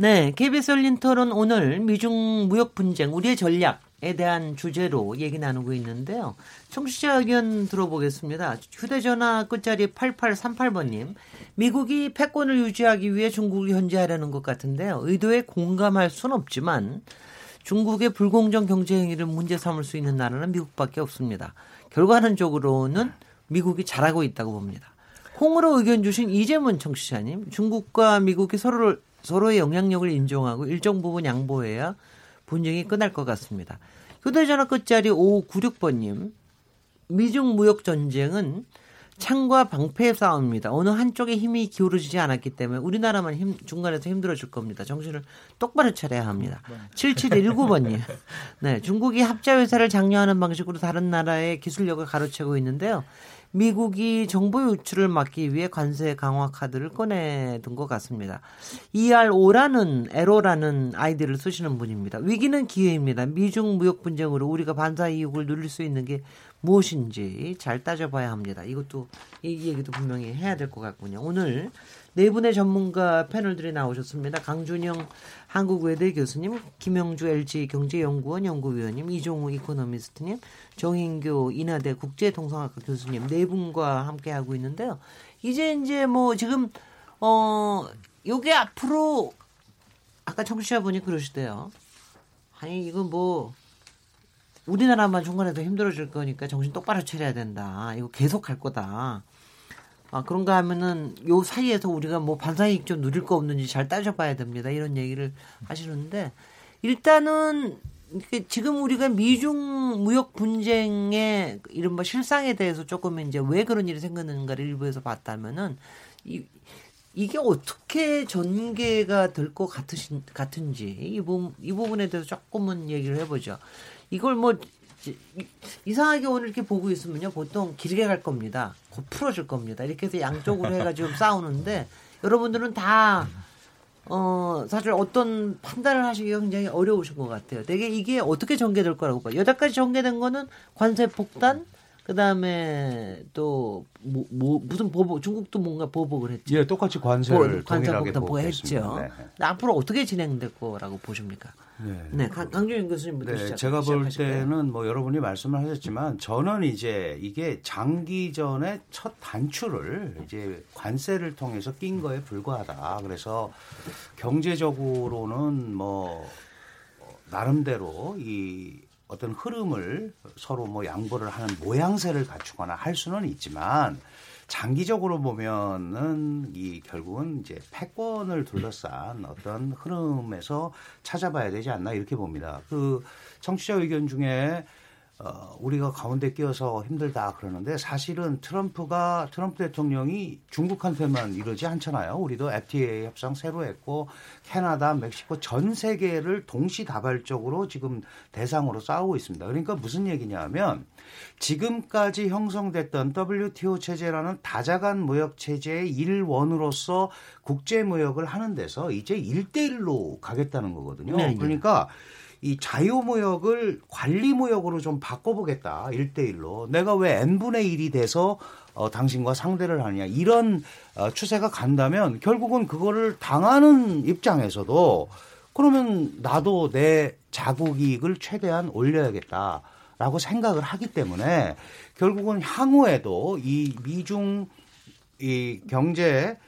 네, KBS 열린 토론 오늘 미중 무역 분쟁 우리의 전략에 대한 주제로 얘기 나누고 있는데요. 청취자 의견 들어보겠습니다. 휴대전화 끝자리 8838번님. 미국이 패권을 유지하기 위해 중국을 현지하려는 것 같은데요. 의도에 공감할 순 없지만 중국의 불공정 경제 행위를 문제 삼을 수 있는 나라는 미국밖에 없습니다. 결과론적으로는 미국이 잘하고 있다고 봅니다. 콩으로 의견 주신 이재문 청취자님, 중국과 미국이 서로를 서로의 영향력을 인정하고 일정 부분 양보해야 분쟁이 끝날 것 같습니다. 휴대전화 끝자리 5596번님, 미중 무역 전쟁은 창과 방패의 싸움입니다. 어느 한쪽에 힘이 기울어지지 않았기 때문에 우리나라만 힘, 중간에서 힘들어질 겁니다. 정신을 똑바로 차려야 합니다. 7719번님. 네, 중국이 합자회사를 장려하는 방식으로 다른 나라의 기술력을 가로채고 있는데요. 미국이 정보 유출을 막기 위해 관세 강화 카드를 꺼내둔 것 같습니다. ER5라는 에로라는 아이디를 쓰시는 분입니다. 위기는 기회입니다. 미중 무역 분쟁으로 우리가 반사 이익을 누릴 수 있는 게 무엇인지 잘 따져봐야 합니다. 이것도 이 얘기도 분명히 해야 될 것 같군요. 오늘 네 분의 전문가 패널들이 나오셨습니다. 강준영 한국외대 교수님, 김영주 LG 경제연구원 연구위원님, 이종우 이코노미스트님, 정인교 인하대 국제동성학과 교수님 네 분과 함께 하고 있는데요. 이제 이제 뭐 지금 어 요게 앞으로 아까 청취자분이 그러시대요. 아니 이거 뭐 우리나라만 중간에도 힘들어질 거니까 정신 똑바로 차려야 된다. 이거 계속 할 거다. 아, 그런가 하면은 요 사이에서 우리가 뭐 반사이익 좀 누릴 거 없는지 잘 따져봐야 됩니다. 이런 얘기를 하시는데 일단은 지금 우리가 미중 무역 분쟁의 이른바 실상에 대해서 조금 이제 왜 그런 일이 생겼는가를 일부에서 봤다면은 이 이게 어떻게 전개가 될 것 같으신 같은지 이 부분 이 부분에 대해서 조금은 얘기를 해보죠. 이걸 뭐 이상하게 오늘 이렇게 보고 있으면요 보통 길게 갈 겁니다. 곧 풀어질 겁니다. 이렇게 해서 양쪽으로 해가지고 싸우는데 여러분들은 다 어, 사실 어떤 판단을 하시기가 굉장히 어려우신 것 같아요. 되게 이게 어떻게 전개될 거라고 봐요. 여태까지 전개된 거는 관세 폭탄, 그 다음에 또, 뭐, 뭐, 무슨 보복, 중국도 뭔가 보복을 했죠. 예, 똑같이 관세를 관세 폭탄 뭐 했죠. 네. 앞으로 어떻게 진행될 거라고 보십니까? 네, 네 강준영 교수님부터 네, 제가 볼 때는 뭐 여러분이 말씀을 하셨지만 저는 이제 이게 장기전의 첫 단추를 이제 관세를 통해서 낀 거에 불과하다. 그래서 경제적으로는 뭐 나름대로 이 어떤 흐름을 서로 뭐 양보를 하는 모양새를 갖추거나 할 수는 있지만 장기적으로 보면은 이 결국은 이제 패권을 둘러싼 어떤 흐름에서 찾아봐야 되지 않나 이렇게 봅니다. 그 청취자 의견 중에 어, 우리가 가운데 끼어서 힘들다 그러는데 사실은 트럼프가 트럼프 대통령이 중국한테만 이러지 않잖아요. 우리도 FTA 협상 새로 했고 캐나다, 멕시코 전 세계를 동시다발적으로 지금 대상으로 싸우고 있습니다. 그러니까 무슨 얘기냐면 지금까지 형성됐던 WTO 체제라는 다자간 무역 체제의 일원으로서 국제 무역을 하는 데서 이제 일대일로 가겠다는 거거든요. 네, 네. 그러니까 이 자유무역을 관리무역으로 좀 바꿔보겠다. 일대일로 내가 왜 n분의 1이 돼서 어, 당신과 상대를 하느냐. 이런 어, 추세가 간다면 결국은 그거를 당하는 입장에서도 그러면 나도 내 자국 이익을 최대한 올려야겠다. 라고 생각을 하기 때문에 결국은 향후에도 이 미중 이 경제 예,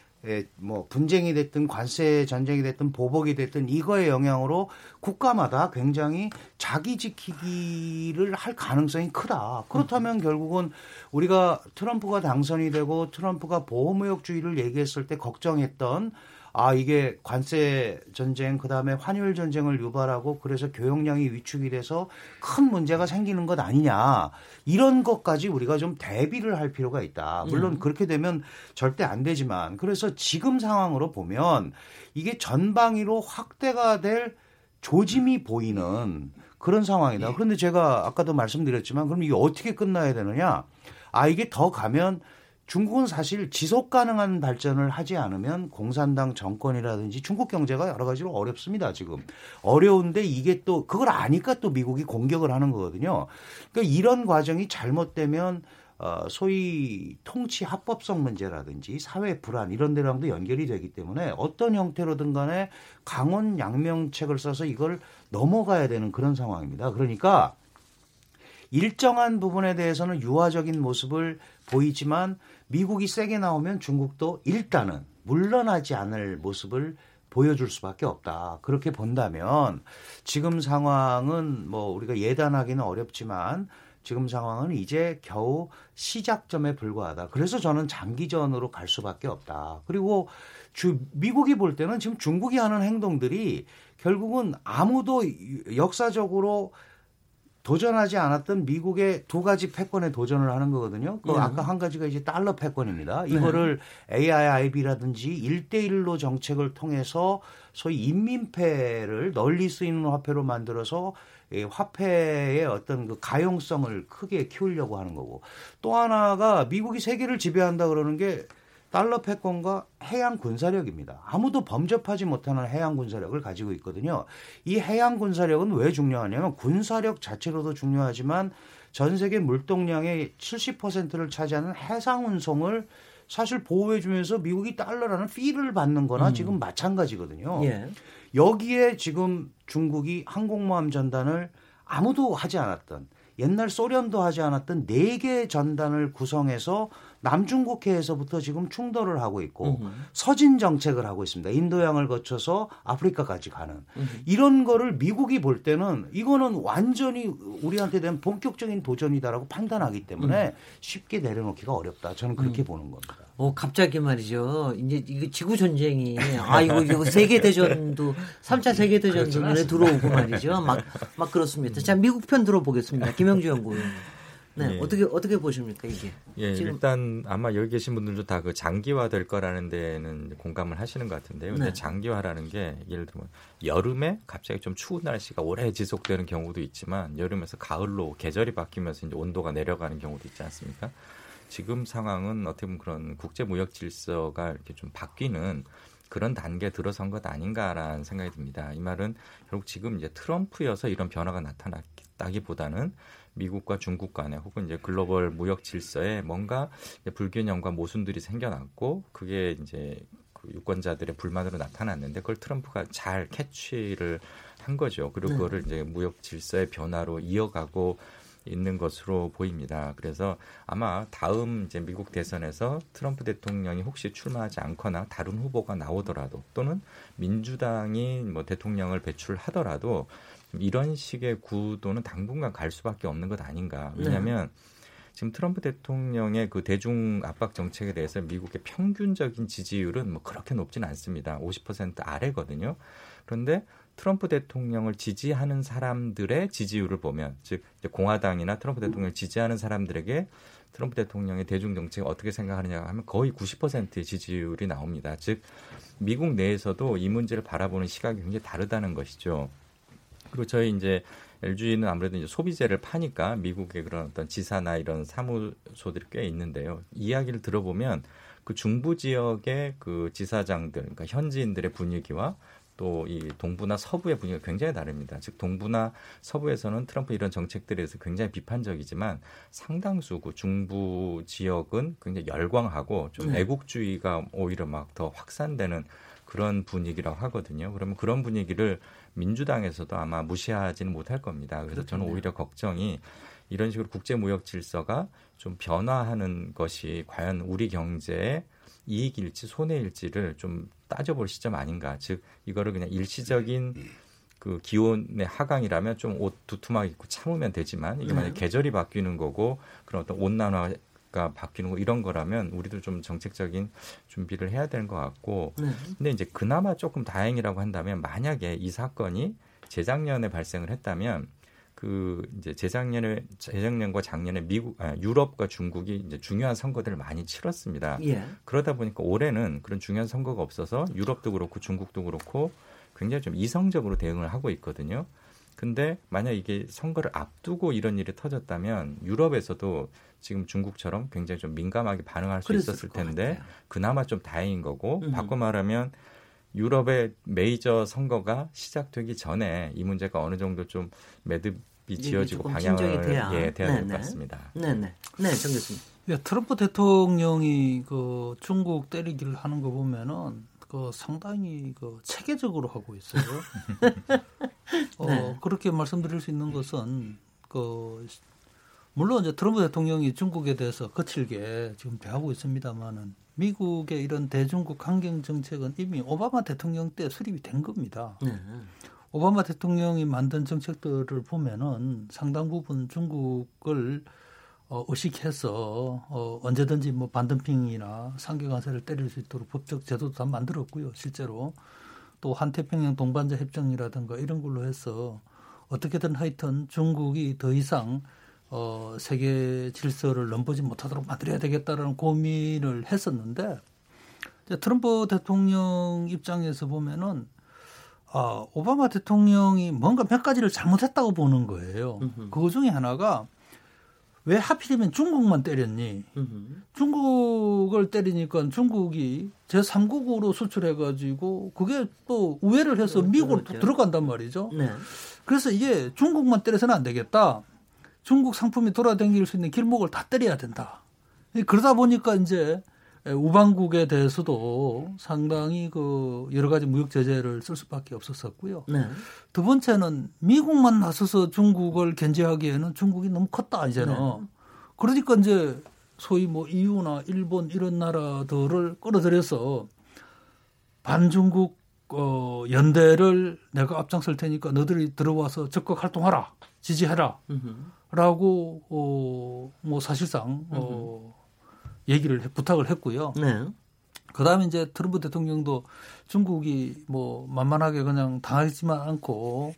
뭐 분쟁이 됐든 관세 전쟁이 됐든 보복이 됐든 이거의 영향으로 국가마다 굉장히 자기 지키기를 할 가능성이 크다. 그렇다면 결국은 우리가 트럼프가 당선이 되고 트럼프가 보호무역주의를 얘기했을 때 걱정했던 아 이게 관세 전쟁 그다음에 환율 전쟁을 유발하고 그래서 교역량이 위축이 돼서 큰 문제가 생기는 것 아니냐 이런 것까지 우리가 좀 대비를 할 필요가 있다. 물론 음. 그렇게 되면 절대 안 되지만 그래서 지금 상황으로 보면 이게 전방위로 확대가 될 조짐이 보이는 그런 상황이다. 그런데 제가 아까도 말씀드렸지만 그럼 이게 어떻게 끝나야 되느냐? 아 이게 더 가면 중국은 사실 지속 가능한 발전을 하지 않으면 공산당 정권이라든지 중국 경제가 여러 가지로 어렵습니다, 지금. 어려운데 이게 또 그걸 아니까 또 미국이 공격을 하는 거거든요. 그러니까 이런 과정이 잘못되면 어, 소위 통치 합법성 문제라든지 사회 불안 이런 데랑도 연결이 되기 때문에 어떤 형태로든 간에 강원 양명책을 써서 이걸 넘어가야 되는 그런 상황입니다. 그러니까 일정한 부분에 대해서는 유화적인 모습을 보이지만 미국이 세게 나오면 중국도 일단은 물러나지 않을 모습을 보여줄 수밖에 없다. 그렇게 본다면 지금 상황은 뭐 우리가 예단하기는 어렵지만 지금 상황은 이제 겨우 시작점에 불과하다. 그래서 저는 장기전으로 갈 수밖에 없다. 그리고 주 미국이 볼 때는 지금 중국이 하는 행동들이 결국은 아무도 역사적으로 도전하지 않았던 미국의 두 가지 패권에 도전을 하는 거거든요. 그 예. 아까 한 가지가 이제 달러 패권입니다. 네. 이거를 네. AIIB라든지 일대일로 정책을 통해서 소위 인민폐를 널리 쓰이는 화폐로 만들어서 이 화폐의 어떤 그 가용성을 크게 키우려고 하는 거고 또 하나가 미국이 세계를 지배한다 그러는 게 달러 패권과 해양 군사력입니다. 아무도 범접하지 못하는 해양 군사력을 가지고 있거든요. 이 해양 군사력은 왜 중요하냐면 군사력 자체로도 중요하지만 전 세계 물동량의 70%를 차지하는 해상 운송을 사실 보호해주면서 미국이 달러라는 피를 받는 거나 음. 지금 마찬가지거든요. 예. 여기에 지금 중국이 항공모함 전단을 아무도 하지 않았던 옛날 소련도 하지 않았던 네개 전단을 구성해서 남중국해에서부터 지금 충돌을 하고 있고 음흠. 서진 정책을 하고 있습니다. 인도양을 거쳐서 아프리카까지 가는 음흠. 이런 거를 미국이 볼 때는 이거는 완전히 우리한테 대한 본격적인 도전이다라고 판단하기 때문에 음. 쉽게 내려놓기가 어렵다. 저는 그렇게 음. 보는 겁니다. 어 갑자기 말이죠. 이제 이거 지구 전쟁이 아 이거 이거 세계 대전도 3차 세계 대전도 눈에 들어오고 말이죠. 막 막 그렇습니다. 자 미국 편 들어보겠습니다. 김영주 연구원. 네, 예. 어떻게 어떻게 보십니까 이게? 예, 지금. 일단 아마 여기 계신 분들도 다 그 장기화 될 거라는 데는 공감을 하시는 것 같은데요. 근데 네. 장기화라는 게 예를 들면 여름에 갑자기 좀 추운 날씨가 오래 지속되는 경우도 있지만 여름에서 가을로 계절이 바뀌면서 이제 온도가 내려가는 경우도 있지 않습니까? 지금 상황은 어떻게 보면 그런 국제 무역 질서가 이렇게 좀 바뀌는 그런 단계에 들어선 것 아닌가라는 생각이 듭니다. 이 말은 결국 지금 이제 트럼프여서 이런 변화가 나타났다기보다는 미국과 중국 간에 혹은 이제 글로벌 무역 질서에 뭔가 불균형과 모순들이 생겨났고 그게 이제 그 유권자들의 불만으로 나타났는데 그걸 트럼프가 잘 캐치를 한 거죠. 그리고 네. 그거를 이제 무역 질서의 변화로 이어가고 있는 것으로 보입니다. 그래서 아마 다음 이제 미국 대선에서 트럼프 대통령이 혹시 출마하지 않거나 다른 후보가 나오더라도 또는 민주당이 뭐 대통령을 배출하더라도 이런 식의 구도는 당분간 갈 수밖에 없는 것 아닌가. 왜냐하면 네. 지금 트럼프 대통령의 그 대중 압박 정책에 대해서 미국의 평균적인 지지율은 뭐 그렇게 높지는 않습니다. 50% 아래거든요. 그런데 트럼프 대통령을 지지하는 사람들의 지지율을 보면 즉 공화당이나 트럼프 대통령을 지지하는 사람들에게 트럼프 대통령의 대중 정책을 어떻게 생각하느냐 하면 거의 90%의 지지율이 나옵니다. 즉 미국 내에서도 이 문제를 바라보는 시각이 굉장히 다르다는 것이죠. 그리고 저희 이제 LG는 아무래도 이제 소비재를 파니까 미국의 그런 어떤 지사나 이런 사무소들이 꽤 있는데요. 이야기를 들어보면 그 중부 지역의 그 지사장들, 그러니까 현지인들의 분위기와 또 이 동부나 서부의 분위기가 굉장히 다릅니다. 즉 동부나 서부에서는 트럼프 이런 정책들에 대해서 굉장히 비판적이지만 상당수 그 중부 지역은 굉장히 열광하고 좀 네. 애국주의가 오히려 막 더 확산되는 그런 분위기라고 하거든요. 그러면 그런 분위기를 민주당에서도 아마 무시하지는 못할 겁니다. 그래서 저는 오히려 걱정이 이런 식으로 국제 무역 질서가 좀 변화하는 것이 과연 우리 경제에 이익일지 손해일지를 좀 따져볼 시점 아닌가. 즉 이거를 그냥 일시적인 그 기온의 하강이라면 좀 옷 두툼하게 입고 참으면 되지만 이게 만약 네. 계절이 바뀌는 거고 그런 어떤 온난화 가 바뀌는 거 이런 거라면 우리도 좀 정책적인 준비를 해야 되는 것 같고 네. 근데 이제 그나마 조금 다행이라고 한다면 만약에 이 사건이 재작년에 발생을 했다면 그 이제 재작년에 재작년과 작년에 미국 아, 유럽과 중국이 이제 중요한 선거들을 많이 치렀습니다. 예. 그러다 보니까 올해는 그런 중요한 선거가 없어서 유럽도 그렇고 중국도 그렇고 굉장히 좀 이성적으로 대응을 하고 있거든요. 근데 만약 이게 선거를 앞두고 이런 일이 터졌다면 유럽에서도 지금 중국처럼 굉장히 좀 민감하게 반응할 수 있었을 것 텐데 같아요. 그나마 좀 다행인 거고 음. 바꿔 말하면 유럽의 메이저 선거가 시작되기 전에 이 문제가 어느 정도 좀 매듭이 지어지고 방향을 돼야. 예, 돼야 될 네네. 것 같습니다. 네, 네. 네, 정 교수님. 예, 트럼프 대통령이 그 중국 때리기를 하는 거 보면은 그 상당히 그 체계적으로 하고 있어요. 어, 네. 그렇게 말씀드릴 수 있는 것은 그 물론 이제 트럼프 대통령이 중국에 대해서 거칠게 지금 대하고 있습니다만은 미국의 이런 대중국 환경 정책은 이미 오바마 대통령 때 수립이 된 겁니다. 네. 오바마 대통령이 만든 정책들을 보면은 상당 부분 중국을 어, 의식해서 어, 언제든지 뭐 반덤핑이나 상계 관세를 때릴 수 있도록 법적 제도도 다 만들었고요. 실제로 또 한태평양 동반자 협정이라든가 이런 걸로 해서 어떻게든 하여튼 중국이 더 이상 어, 세계 질서를 넘보지 못하도록 만들어야 되겠다라는 고민을 했었는데 이제 트럼프 대통령 입장에서 보면은 아, 오바마 대통령이 뭔가 몇 가지를 잘못했다고 보는 거예요. 음흠. 그 중에 하나가 왜 하필이면 중국만 때렸니? 중국을 때리니까 중국이 제3국으로 수출해가지고 그게 또 우회를 해서 그렇죠, 미국으로 또 그렇죠. 들어간단 말이죠. 네. 그래서 이게 중국만 때려서는 안 되겠다. 중국 상품이 돌아다닐 수 있는 길목을 다 때려야 된다. 그러다 보니까 이제 우방국에 대해서도 상당히 그 여러 가지 무역 제재를 쓸 수밖에 없었었고요. 네. 두 번째는 미국만 나서서 중국을 견제하기에는 중국이 너무 컸다 이제는. 네. 그러니까 이제 소위 뭐 EU나 일본 이런 나라들을 끌어들여서 반중국 어, 연대를 내가 앞장설 테니까 너들이 들어와서 적극 활동하라, 지지해라. 음흠. 라고 어, 뭐 사실상 어, 얘기를 해- 부탁을 했고요. 네. 그다음에 이제 트럼프 대통령도 중국이 뭐 만만하게 그냥 당하지만 않고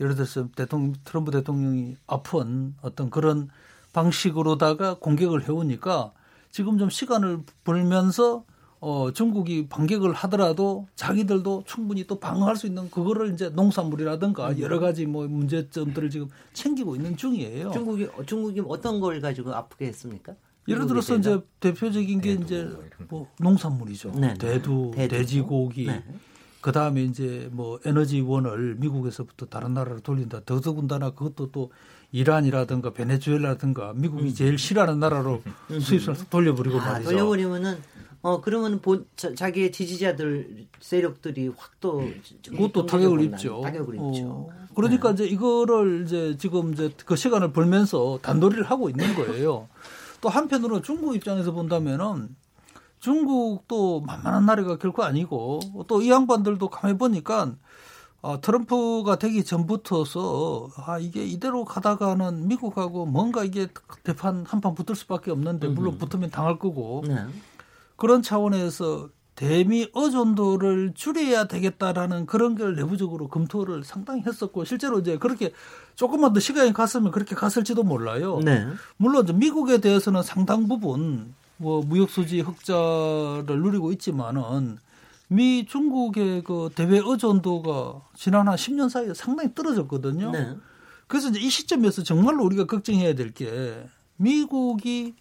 예를 들어서 대통령 트럼프 대통령이 아픈 어떤 그런 방식으로다가 공격을 해오니까 지금 좀 시간을 벌면서 어 중국이 반격을 하더라도 자기들도 충분히 또 방어할 수 있는 그거를 이제 농산물이라든가 여러 가지 뭐 문제점들을 지금 챙기고 있는 중이에요. 중국이 중국이 어떤 걸 가지고 아프게 했습니까? 예를 들어서? 이제 대표적인 게 이제 뭐 농산물이죠. 네, 네. 대두. 돼지고기, 네. 그 다음에 이제 뭐 에너지원을 미국에서부터 다른 나라로 돌린다. 더더군다나 그것도 또 이란이라든가 베네수엘라든가 미국이 제일 싫어하는 나라로 수입해서 돌려버리고 음. 아, 말이죠. 돌려버리면은 어 그러면 본 자, 자기의 지지자들 세력들이 확또 그것도 타격을 입죠. 타격을 입죠. 어, 그러니까 이제 이거를 이제 지금 이제 그 시간을 벌면서 단도리를 하고 있는 거예요. 또 한편으로 중국 입장에서 본다면은 중국도 만만한 나라가 결코 아니고 또 이 양반들도 가만히 보니까 아, 트럼프가 되기 전부터서 아 이게 이대로 가다가는 미국하고 뭔가 이게 대판 한 판 붙을 수밖에 없는데 물론 붙으면 당할 거고 네. 그런 차원에서 대미 의존도를 줄여야 되겠다라는 그런 걸 내부적으로 검토를 상당히 했었고 실제로 이제 그렇게 조금만 더 시간이 갔으면 그렇게 갔을지도 몰라요. 네. 물론 이제 미국에 대해서는 상당 부분 뭐 무역 수지 흑자를 누리고 있지만은 미 중국의 그 대외 의존도가 지난 한 10년 사이에 상당히 떨어졌거든요. 네. 그래서 이제 이 시점에서 정말로 우리가 걱정해야 될 게 미국이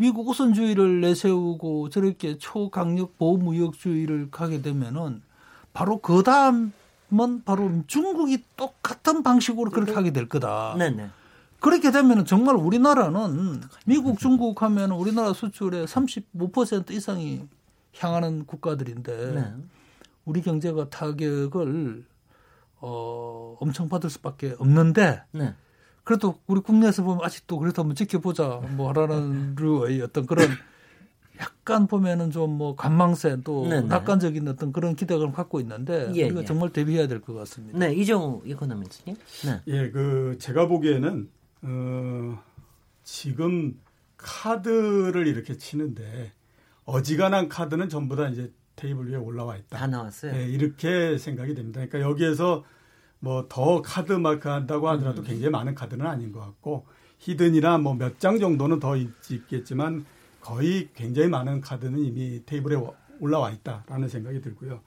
미국 우선주의를 내세우고 저렇게 초강력 보호무역주의를 가게 되면은 바로 그 다음은 바로 중국이 똑같은 방식으로 그렇게 하게 될 거다. 네. 네. 그렇게 되면은 정말 우리나라는 미국, 중국 하면 우리나라 수출의 35% 이상이 향하는 국가들인데 네. 우리 경제가 타격을 어, 엄청 받을 수밖에 없는데 네. 그래도 우리 국내에서 보면 아직도 그래도 한번 지켜보자 뭐 하라는 류의 어떤 그런 약간 보면은 좀 뭐 관망세 또 네네. 낙관적인 어떤 그런 기대감을 갖고 있는데 예, 우리가 예. 정말 대비해야 될 것 같습니다. 네. 이정우 이코노미스님. 네. 예, 그 제가 보기에는 어, 지금 카드를 이렇게 치는데 어지간한 카드는 전부 다 이제 테이블 위에 올라와 있다. 다 나왔어요. 네, 이렇게 생각이 됩니다. 그러니까 여기에서 뭐 더 카드 마크 한다고 하더라도 음. 굉장히 많은 카드는 아닌 것 같고 히든이나 뭐 몇 장 정도는 더 있, 있겠지만 거의 굉장히 많은 카드는 이미 테이블에 올라와 있다라는 생각이 들고요.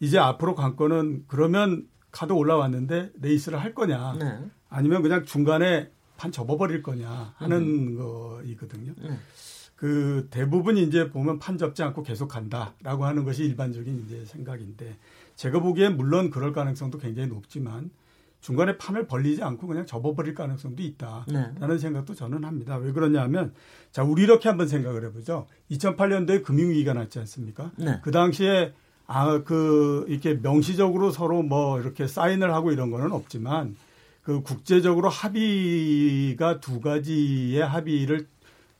이제 앞으로 관건은 그러면 카드 올라왔는데 레이스를 할 거냐 네. 아니면 그냥 중간에 판 접어버릴 거냐 하는 거이거든요. 네. 그 대부분 이제 보면 판 접지 않고 계속 간다라고 하는 것이 일반적인 이제 생각인데 제가 보기엔 물론 그럴 가능성도 굉장히 높지만 중간에 판을 벌리지 않고 그냥 접어버릴 가능성도 있다라는 네. 생각도 저는 합니다. 왜 그러냐면 자 우리 이렇게 한번 생각을 해보죠. 2008년도에 금융위기가 났지 않습니까? 네. 그 당시에 아 그 이렇게 명시적으로 서로 뭐 이렇게 사인을 하고 이런 거는 없지만 그 국제적으로 합의가 두 가지의 합의를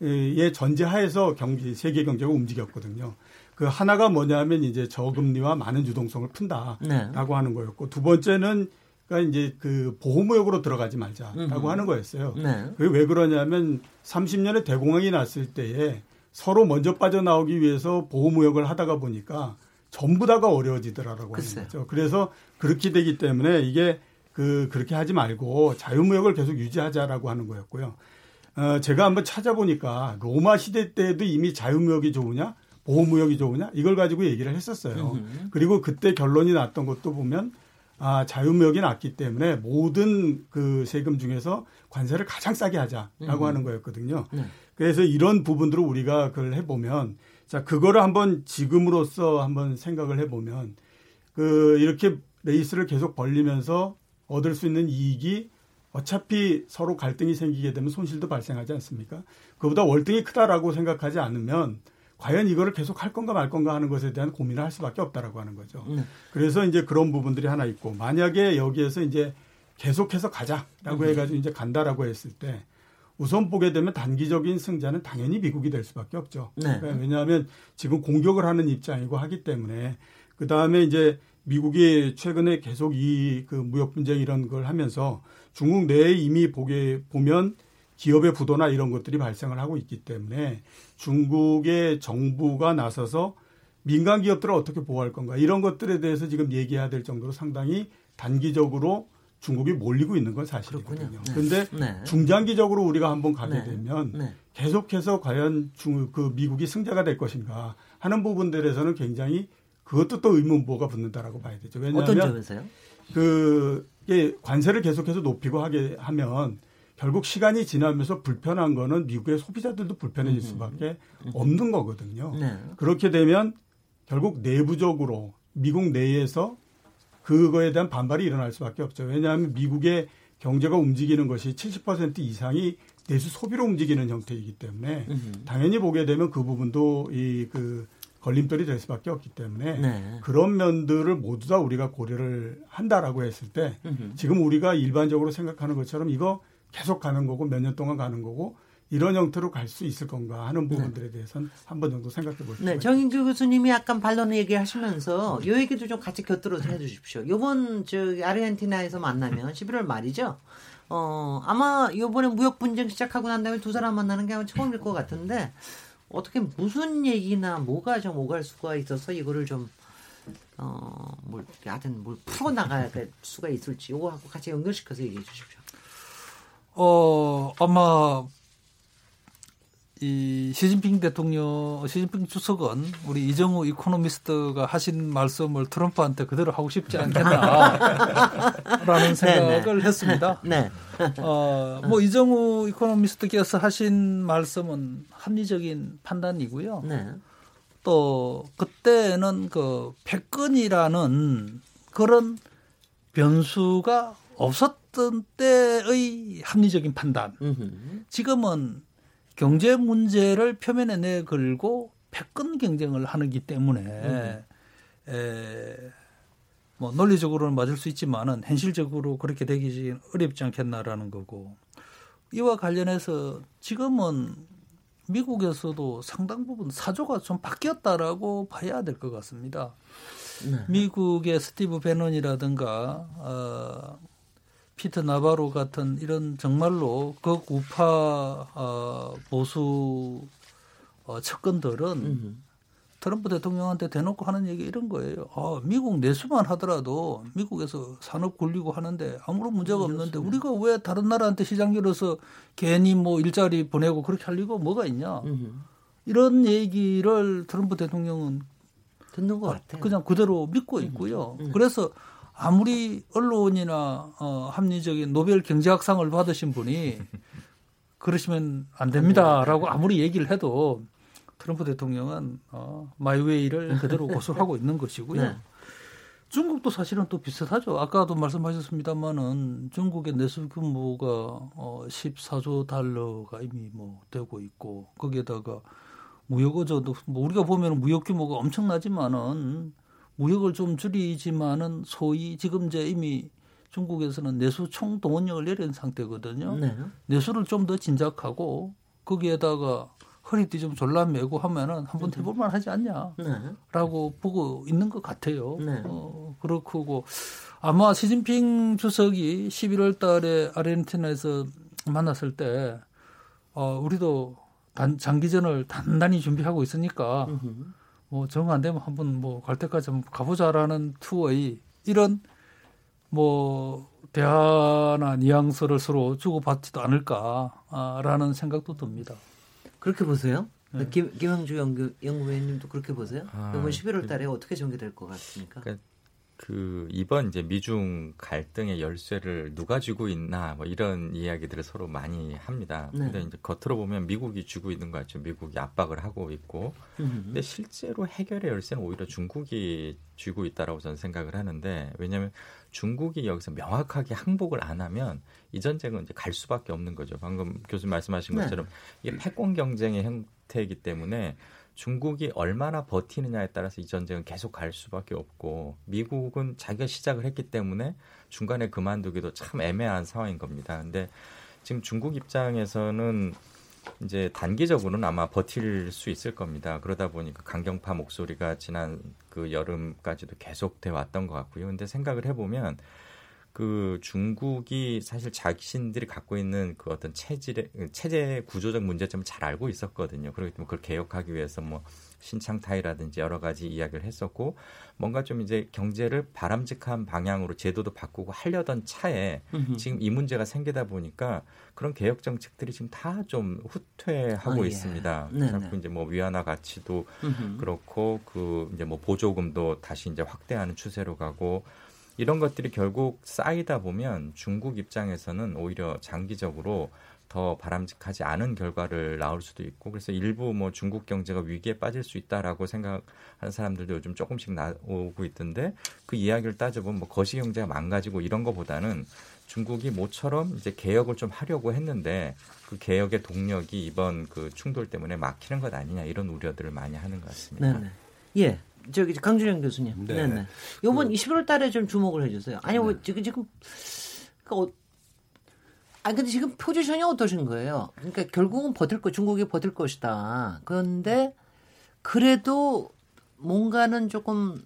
예 전제하에서 경제 세계 경제가 움직였거든요. 그 하나가 뭐냐면 이제 저금리와 많은 유동성을 푼다라고 네. 하는 거였고 두 번째는 그러니까 이제 그 보호무역으로 들어가지 말자라고 음흠. 하는 거였어요. 네. 그게 왜 그러냐면 30년에 대공황이 났을 때에 서로 먼저 빠져나오기 위해서 보호무역을 하다가 보니까 전부 다가 어려워지더라라고 하는 글쎄요. 거죠. 그래서 그렇게 되기 때문에 이게 그 그렇게 하지 말고 자유무역을 계속 유지하자라고 하는 거였고요. 어, 제가 한번 찾아보니까 로마 시대 때도 이미 자유무역이 좋으냐 보호무역이 좋으냐 이걸 가지고 얘기를 했었어요. 그리고 그때 결론이 났던 것도 보면 아, 자유무역이 났기 때문에 모든 그 세금 중에서 관세를 가장 싸게 하자라고 음. 하는 거였거든요. 네. 그래서 이런 부분들을 우리가 그걸 해보면 자, 그거를 한번 지금으로서 한번 생각을 해보면 그 이렇게 레이스를 계속 벌리면서 얻을 수 있는 이익이 어차피 서로 갈등이 생기게 되면 손실도 발생하지 않습니까? 그보다 월등히 크다라고 생각하지 않으면 과연 이거를 계속 할 건가 말 건가 하는 것에 대한 고민을 할 수밖에 없다라고 하는 거죠. 네. 그래서 이제 그런 부분들이 하나 있고 만약에 여기에서 이제 계속해서 가자라고 음. 해가지고 이제 간다라고 했을 때 우선 보게 되면 단기적인 승자는 당연히 미국이 될 수밖에 없죠. 네. 그러니까 왜냐하면 지금 공격을 하는 입장이고 하기 때문에 그 다음에 이제 미국이 최근에 계속 이 그 무역 분쟁 이런 걸 하면서 중국 내에 이미 보게 보면 기업의 부도나 이런 것들이 발생을 하고 있기 때문에 중국의 정부가 나서서 민간 기업들을 어떻게 보호할 건가 이런 것들에 대해서 지금 얘기해야 될 정도로 상당히 단기적으로 중국이 몰리고 있는 건 사실이거든요. 그렇군요. 네. 그런데 네. 중장기적으로 우리가 한번 가게 네. 되면 네. 계속해서 과연 중, 그 미국이 승자가 될 것인가 하는 부분들에서는 굉장히 그것도 또 의문부호가 붙는다라고 봐야 되죠. 어떤 왜냐하면 점에서요? 그 이게 관세를 계속해서 높이고 하게 하면 결국 시간이 지나면서 불편한 거는 미국의 소비자들도 불편해질 수밖에 없는 거거든요. 네. 그렇게 되면 결국 내부적으로 미국 내에서 그거에 대한 반발이 일어날 수밖에 없죠. 왜냐하면 미국의 경제가 움직이는 것이 70% 이상이 내수 소비로 움직이는 형태이기 때문에. 당연히 보게 되면 그 부분도 이 그 걸림돌이 될 수밖에 없기 때문에 네. 그런 면들을 모두 다 우리가 고려를 한다라고 했을 때. 지금 우리가 일반적으로 생각하는 것처럼 이거 계속 가는 거고 몇 년 동안 가는 거고 이런 형태로 갈 수 있을 건가 하는 부분들에 대해서는 한번 정도 생각해 볼 필요가 네, 정인규 교수님이 약간 반론 얘기하시면서 요 얘기도 좀 같이 곁들여서 해주십시오. 요번 저 아르헨티나에서 만나면 11월 말이죠. 어 아마 요번에 무역 분쟁 시작하고 난 다음에 두 사람 만나는 게 아마 처음일 것 같은데 어떻게 무슨 얘기나 뭐가 좀 오갈 수가 있어서 이거를 좀 어뭘 하여튼 뭘 풀어 나가야 될 수가 있을지 요거하고 같이 연결시켜서 얘기해 주십시오. 어, 아마 이 시진핑 대통령, 시진핑 주석은 우리 이정우 이코노미스트가 하신 말씀을 트럼프한테 그대로 하고 싶지 않겠나라는 생각을 했습니다. 네. 어, 뭐 이정우 이코노미스트께서 하신 말씀은 합리적인 판단이고요. 네. 또 그때는 그 패권이라는 그런 변수가 없었 던 때의 합리적인 판단. 지금은 경제 문제를 표면에 내걸고 패권 경쟁을 하기 때문에 에, 뭐 논리적으로는 맞을 수 있지만은 현실적으로 그렇게 되기 어렵지 않겠나라는 거고 이와 관련해서 지금은 미국에서도 상당 부분 사조가 좀 바뀌었다라고 봐야 될 것 같습니다. 네. 미국의 스티브 베넌이라든가 어, 피터 나바로 같은 이런 정말로 극우파 어, 보수 어, 측근들은 음. 트럼프 대통령한테 대놓고 하는 얘기 이런 거예요. 아, 미국 내수만 하더라도 미국에서 산업 굴리고 하는데 아무런 문제가 없는데 우리가 왜 다른 나라한테 시장 열어서 괜히 뭐 일자리 보내고 그렇게 할 이유가 뭐가 있냐. 음. 이런 얘기를 트럼프 대통령은 듣는 것 같아요. 그냥 그대로 믿고 있고요. 그래서 아무리 언론이나 어, 합리적인 노벨 경제학상을 받으신 분이 그러시면 안 됩니다라고 아무리 얘기를 해도 트럼프 대통령은 어, 마이웨이를 그대로 고수하고 있는 것이고요. 네. 중국도 사실은 또 비슷하죠. 아까도 말씀하셨습니다만은 중국의 내수 규모가 어 14조 달러가 이미 뭐 되고 있고 거기에다가 무역 어저도 뭐 우리가 보면 무역 규모가 엄청나지만은 무역을 좀 줄이지만은 소위 지금 이제 이미 중국에서는 내수 총 동원령을 내린 상태거든요. 네. 내수를 좀 더 진작하고 거기에다가 허리띠 좀 졸라 매고 하면은 한번 해볼만 하지 않냐. 네. 라고 보고 있는 것 같아요. 네. 어, 그렇고 아마 시진핑 주석이 11월 달에 아르헨티나에서 만났을 때 어, 우리도 단, 장기전을 단단히 준비하고 있으니까 음흠. 뭐 정 안 되면 한번 뭐 갈 때까지 한번 가보자라는 투어의 이런 뭐 대화나 뉘앙스를 서로 주고받지도 않을까라는 생각도 듭니다. 그렇게 보세요? 네. 김, 김영주 연구, 연구위원님도 그렇게 보세요? 아, 이번 11월 달에 어떻게 전개될 것 같습니까? 그러니까 그 이번 이제 미중 갈등의 열쇠를 누가 쥐고 있나 뭐 이런 이야기들을 서로 많이 합니다. 네. 근데 이제 겉으로 보면 미국이 쥐고 있는 것 같죠. 미국이 압박을 하고 있고. 음흠. 근데 실제로 해결의 열쇠는 오히려 중국이 쥐고 있다라고 저는 생각을 하는데 왜냐하면 중국이 여기서 명확하게 항복을 안 하면 이 전쟁은 이제 갈 수밖에 없는 거죠. 방금 교수님 말씀하신 네. 것처럼 이게 패권 경쟁의 형태이기 때문에 중국이 얼마나 버티느냐에 따라서 이 전쟁은 계속 갈 수밖에 없고 미국은 자기가 시작을 했기 때문에 중간에 그만두기도 참 애매한 상황인 겁니다. 근데 지금 중국 입장에서는 이제 단기적으로는 아마 버틸 수 있을 겁니다. 그러다 보니까 강경파 목소리가 지난 그 여름까지도 계속돼 왔던 것 같고요. 근데 생각을 해보면 그 중국이 사실 자신들이 갖고 있는 그 어떤 체질의 체제 구조적 문제점을 잘 알고 있었거든요. 그렇기 때문에 그걸 개혁하기 위해서 뭐 신창타이라든지 여러 가지 이야기를 했었고 뭔가 좀 이제 경제를 바람직한 방향으로 제도도 바꾸고 하려던 차에 음흠. 지금 이 문제가 생기다 보니까 그런 개혁 정책들이 지금 다 좀 후퇴하고 아, 예. 있습니다. 네네. 자꾸 이제 뭐 위안화 가치도 음흠. 그렇고 그 이제 뭐 보조금도 다시 이제 확대하는 추세로 가고 이런 것들이 결국 쌓이다 보면 중국 입장에서는 오히려 장기적으로 더 바람직하지 않은 결과를 나올 수도 있고 그래서 일부 뭐 중국 경제가 위기에 빠질 수 있다라고 생각하는 사람들도 요즘 조금씩 나오고 있던데 그 이야기를 따져보면 뭐 거시 경제가 망가지고 이런 거보다는 중국이 모처럼 이제 개혁을 좀 하려고 했는데 그 개혁의 동력이 이번 그 충돌 때문에 막히는 것 아니냐 이런 우려들을 많이 하는 것 같습니다. 네네. 예. 저기 강준영 교수님. 네. 네네. 요번 11월 달에 좀 주목을 해 주세요. 아니, 뭐 지금, 지금, 그, 어, 아니, 근데 지금 포지션이 어떠신 거예요? 그러니까 결국은 버틸 거, 중국이 버틸 것이다. 그런데 그래도 뭔가는 조금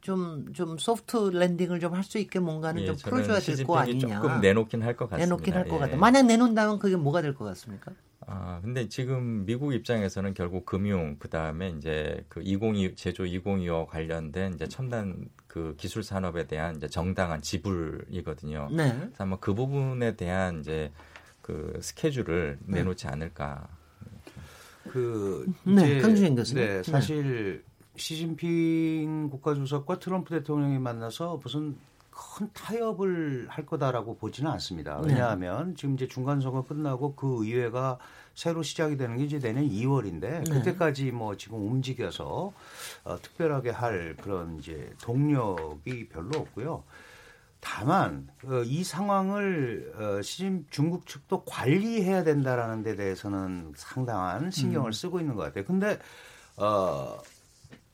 좀, 좀 소프트 랜딩을 좀 할 수 있게 뭔가는 예, 좀 풀어줘야 될 거 아니냐. 조금 내놓긴 할 것 같습니다. 내놓긴 할것 예. 같다. 만약 내놓는다면 그게 뭐가 될 것 같습니까? 아, 근데 지금 미국 입장에서는 결국 금융 그 다음에 이제 그 2025 제조 2025와 관련된 이제 첨단 그 기술 산업에 대한 이제 정당한 지불이거든요. 네. 그래서 아마 그 부분에 대한 이제 그 스케줄을 네. 내놓지 않을까. 그 네, 이제 강준영 교수님. 네, 사실 시진핑 국가주석과 트럼프 대통령이 만나서 무슨 큰 타협을 할 거다라고 보지는 않습니다. 네. 왜냐하면 지금 이제 중간 선거 끝나고 그 의회가 새로 시작이 되는 게 이제 내년 2월인데 네. 그때까지 뭐 지금 움직여서 어, 특별하게 할 그런 이제 동력이 별로 없고요. 다만 어, 이 상황을 어, 시진 중국 측도 관리해야 된다라는 데 대해서는 상당한 신경을 쓰고 있는 것 같아요. 근데 어,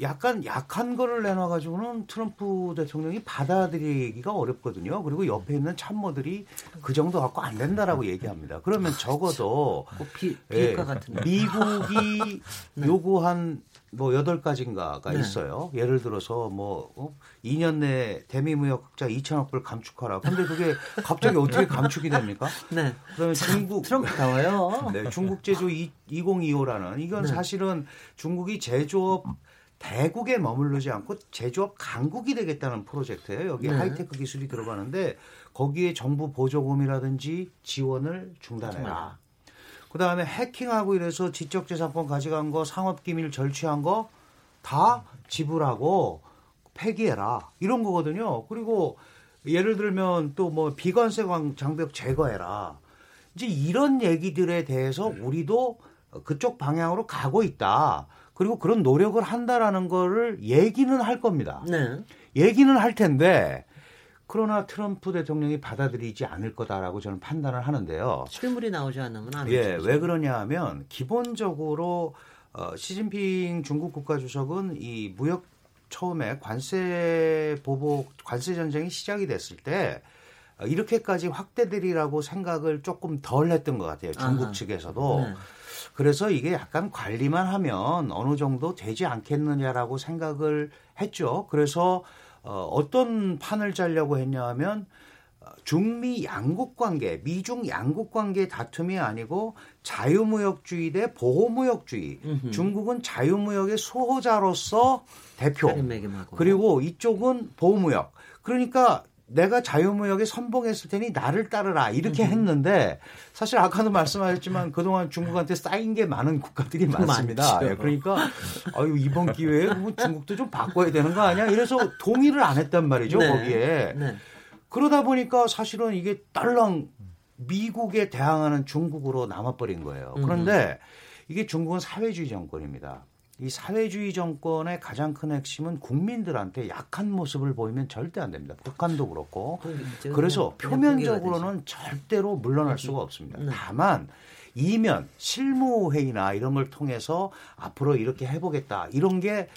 약간 약한 거를 내놔가지고는 트럼프 대통령이 받아들이기가 어렵거든요. 그리고 옆에 있는 참모들이 그 정도 갖고 안 된다라고 얘기합니다. 그러면 적어도 비, 비핵화 예, 같은 거. 미국이 네. 요구한 뭐 여덟 가지인가가 네. 있어요. 예를 들어서 뭐 어? 2년 내 대미 무역 흑자 2천억 불 감축하라. 근데 그게 갑자기 어떻게 감축이 됩니까? 네. 그다음에 중국 트럼프 나와요. 네, 중국 제조 2025라는 이건 네. 사실은 중국이 제조업 대국에 머무르지 않고 제조업 강국이 되겠다는 프로젝트예요. 여기 네. 하이테크 기술이 들어가는데 거기에 정부 보조금이라든지 지원을 중단해라. 그 다음에 해킹하고 이래서 지적재산권 가져간 거, 상업기밀 절취한 거 다 지불하고 폐기해라. 이런 거거든요. 그리고 예를 들면 또 뭐 비관세 광- 장벽 제거해라. 이제 이런 얘기들에 대해서 우리도 그쪽 방향으로 가고 있다. 그리고 그런 노력을 한다라는 거를 얘기는 할 겁니다. 네. 얘기는 할 텐데 그러나 트럼프 대통령이 받아들이지 않을 거다라고 저는 판단을 하는데요. 실물이 나오지 않으면 안 예, 되죠. 왜 그러냐 하면 기본적으로 어, 시진핑 중국 국가주석은 이 무역 처음에 관세 보복 관세 전쟁이 시작이 됐을 때 어, 이렇게까지 확대되리라고 생각을 조금 덜 했던 것 같아요. 중국 아하. 측에서도. 네. 그래서 이게 약간 관리만 하면 어느 정도 되지 않겠느냐라고 생각을 했죠. 그래서 어, 어떤 판을 짜려고 했냐 하면 어, 중미 양국 관계, 미중 양국 관계 다툼이 아니고 자유무역주의 대 보호무역주의. 음흠. 중국은 자유무역의 수호자로서 대표. 그리고 이쪽은 보호무역. 그러니까 내가 자유무역에 선봉했을 테니 나를 따르라 이렇게 했는데 사실 아까도 말씀하셨지만 그동안 중국한테 쌓인 게 많은 국가들이 많습니다. 많죠. 예, 그러니까 아유 이번 기회에 뭐 중국도 좀 바꿔야 되는 거 아니야? 이래서 동의를 안 했단 말이죠 네. 거기에. 네. 그러다 보니까 사실은 이게 딸랑 미국에 대항하는 중국으로 남아버린 거예요. 그런데 이게 중국은 사회주의 정권입니다. 이 사회주의 정권의 가장 큰 핵심은 국민들한테 약한 모습을 보이면 절대 안 됩니다. 북한도 그렇고. 이제 그래서 표면적으로는 절대로 물러날 수가 없습니다. 네. 다만 이면 실무 회의나 이런 걸 통해서 앞으로 이렇게 해보겠다 이런 게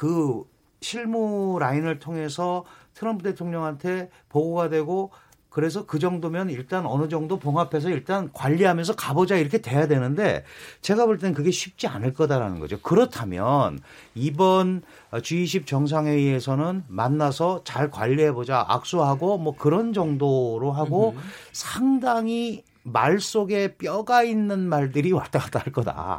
그 실무 라인을 통해서 트럼프 대통령한테 보고가 되고 그래서 그 정도면 일단 어느 정도 봉합해서 일단 관리하면서 가보자 이렇게 돼야 되는데 제가 볼땐 그게 쉽지 않을 거다라는 거죠. 그렇다면 이번 G20 정상회의에서는 만나서 잘 관리해보자 악수하고 뭐 그런 정도로 하고 상당히 말 속에 뼈가 있는 말들이 왔다 갔다 할 거다.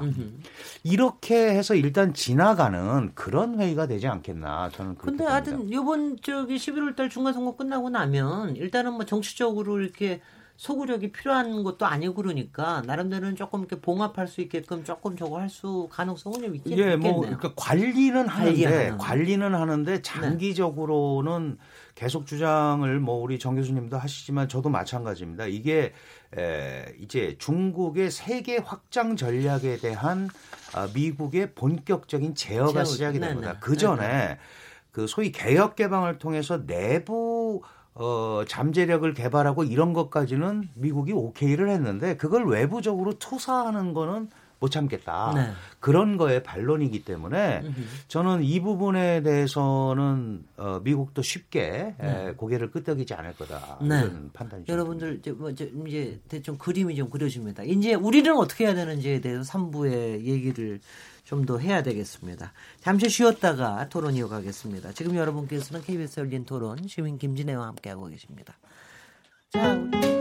이렇게 해서 일단 지나가는 그런 회의가 되지 않겠나 저는 그렇게 근데 봅니다. 하여튼 요번 저기 11월 달 중간 선거 끝나고 나면 일단은 뭐 정치적으로 이렇게 소구력이 필요한 것도 아니고 그러니까 나름대로는 조금 이렇게 봉합할 수 있게끔 조금 저거 할 수 가능성은 좀 있긴 예, 있겠네요. 뭐 그러니까 관리는 하는데 관리하는. 관리는 하는데 장기적으로는 계속 주장을 뭐 우리 정 교수님도 하시지만 저도 마찬가지입니다. 이게 에, 이제 중국의 세계 확장 전략에 대한 아, 미국의 본격적인 제어가 제어, 시작이 된. 거다. 그 전에 그 소위 개혁 개방을 통해서 내부 어, 잠재력을 개발하고 이런 것까지는 미국이 오케이를 했는데 그걸 외부적으로 투사하는 거는 못 참겠다. 네. 그런 거에 반론이기 때문에 저는 이 부분에 대해서는 어, 미국도 쉽게 에, 고개를 끄덕이지 않을 거다. 네. 이런 판단이 좀 여러분들 이제, 뭐 이제 대충 그림이 좀 그려집니다. 이제 우리는 어떻게 해야 되는지에 대해서 3부의 얘기를 좀 더 해야 되겠습니다. 잠시 쉬었다가 토론 이어가겠습니다. 지금 여러분께서는 KBS 열린 토론 시민 김진애와 함께하고 계십니다. 자, 우리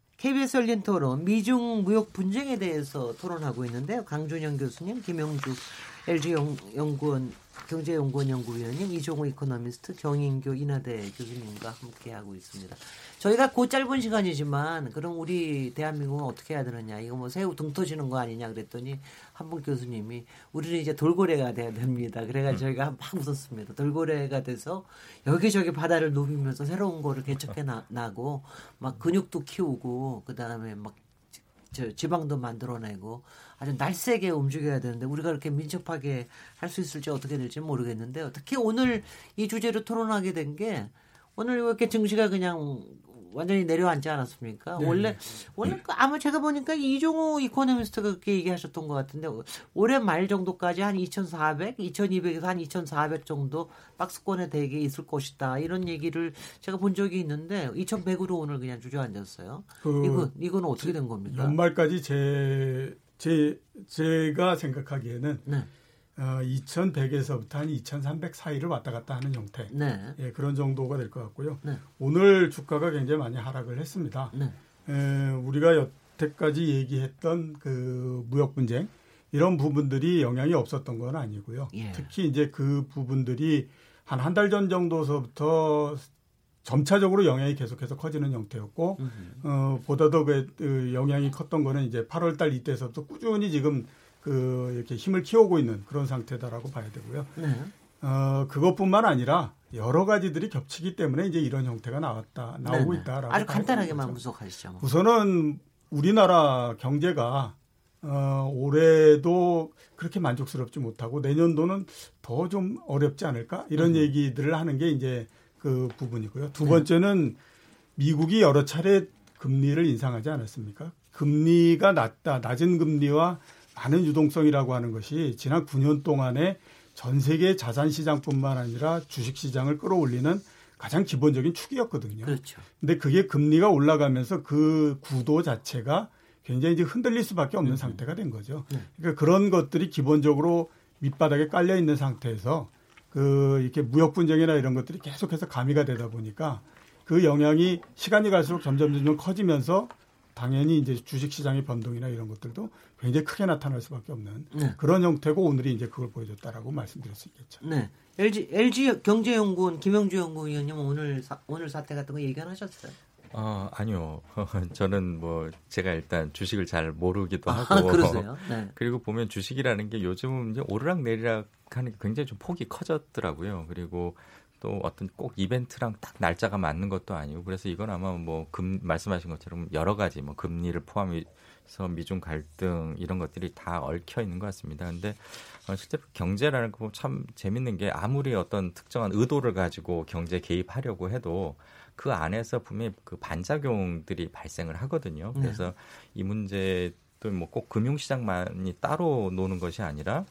KBS 열린 토론 미중 무역 분쟁에 대해서 토론하고 있는데요. 강준영 교수님, 김영주 LG 연- 연구원 경제연구원 연구위원님 이종호 이코노미스트 경인교 인하대 교수님과 함께 하고 있습니다. 저희가 그 짧은 시간이지만 그럼 우리 대한민국은 어떻게 해야 되느냐 이거 뭐 새우 등 터지는 거 아니냐 그랬더니 한 분 교수님이 우리는 이제 돌고래가 돼야 됩니다. 그래가 저희가 막 웃었습니다. 돌고래가 돼서 여기저기 바다를 누비면서 새로운 거를 개척해 나, 나고 막 근육도 키우고 그 다음에 막 저 지방도 만들어내고 아주 날쌔게 움직여야 되는데 우리가 그렇게 민첩하게 할 수 있을지 어떻게 될지 모르겠는데요. 특히 오늘 이 주제로 토론하게 된 게 오늘 이렇게 증시가 그냥 완전히 내려앉지 않았습니까? 네. 원래 원래 그 아마 제가 보니까 이종호 이코노미스트가 그렇게 얘기하셨던 것 같은데 올해 말 정도까지 한 2,400, 2,200에서 한 2,400 정도 박스권에 대게 있을 것이다 이런 얘기를 제가 본 적이 있는데 2,100으로 오늘 그냥 주저앉았어요. 그 이건 이건 어떻게 된 겁니까? 연말까지 제, 제 제가 생각하기에는 네, 어, 2,100에서부터 한 2,300 사이를 왔다 갔다 하는 형태. 네, 예, 그런 정도가 될 것 같고요. 네. 오늘 주가가 굉장히 많이 하락을 했습니다. 네, 에, 우리가 여태까지 얘기했던 그 무역 분쟁 이런 부분들이 영향이 없었던 건 아니고요. 예. 특히 이제 그 부분들이 한 한 달 전 정도서부터 점차적으로 영향이 계속해서 커지는 형태였고 어, 보다 더 그, 그 영향이 컸던 거는 이제 8월 달 이때서부터 꾸준히 지금 그 이렇게 힘을 키우고 있는 그런 상태다라고 봐야 되고요. 네, 어, 그것뿐만 아니라 여러 가지들이 겹치기 때문에 이제 이런 형태가 나왔다, 나오고 네, 네. 있다라고. 아주 간단하게만. 분석하시죠. 뭐. 우선은 우리나라 경제가 어, 올해도 그렇게 만족스럽지 못하고 내년도는 더 좀 어렵지 않을까 이런 음. 얘기들을 하는 게 이제 그 부분이고요. 두 네. 번째는 미국이 여러 차례 금리를 인상하지 않았습니까? 금리가 낮다, 낮은 금리와 많은 유동성이라고 하는 것이 지난 9년 동안에 전 세계 자산 시장뿐만 아니라 주식 시장을 끌어올리는 가장 기본적인 축이었거든요. 그렇죠. 근데 그게 금리가 올라가면서 그 구도 자체가 굉장히 이제 흔들릴 수밖에 없는 상태가 된 거죠. 네. 그러니까 그런 것들이 기본적으로 밑바닥에 깔려 있는 상태에서 그 이렇게 무역 분쟁이나 이런 것들이 계속해서 가미가 되다 보니까 그 영향이 시간이 갈수록 점점 점점 커지면서 당연히 이제 주식 시장의 변동이나 이런 것들도 굉장히 크게 나타날 수밖에 없는 네. 그런 형태고 오늘이 이제 그걸 보여줬다라고 말씀드릴 수 있겠죠. 네. LG LG 경제연구원 김영주 연구위원님 오늘 사, 오늘 사태 같은 거 얘기 안 하셨어요? 어, 아니요. 저는 뭐 제가 일단 주식을 잘 모르기도 하고 아, 그러세요? 네. 그리고 보면 주식이라는 게 요즘은 이제 오르락 내리락 하는 게 굉장히 좀 폭이 커졌더라고요. 그리고 또 어떤 꼭 이벤트랑 딱 날짜가 맞는 것도 아니고 그래서 이건 아마 뭐 금 말씀하신 것처럼 여러 가지 뭐 금리를 포함해서 미중 갈등 이런 것들이 다 얽혀 있는 것 같습니다. 근데 어, 실제 경제라는 거 참 재밌는 게 아무리 어떤 특정한 의도를 가지고 경제 개입하려고 해도 그 안에서 분명히 그 반작용들이 발생을 하거든요. 그래서 이 문제도 뭐 꼭 금융시장만이 따로 노는 것이 아니라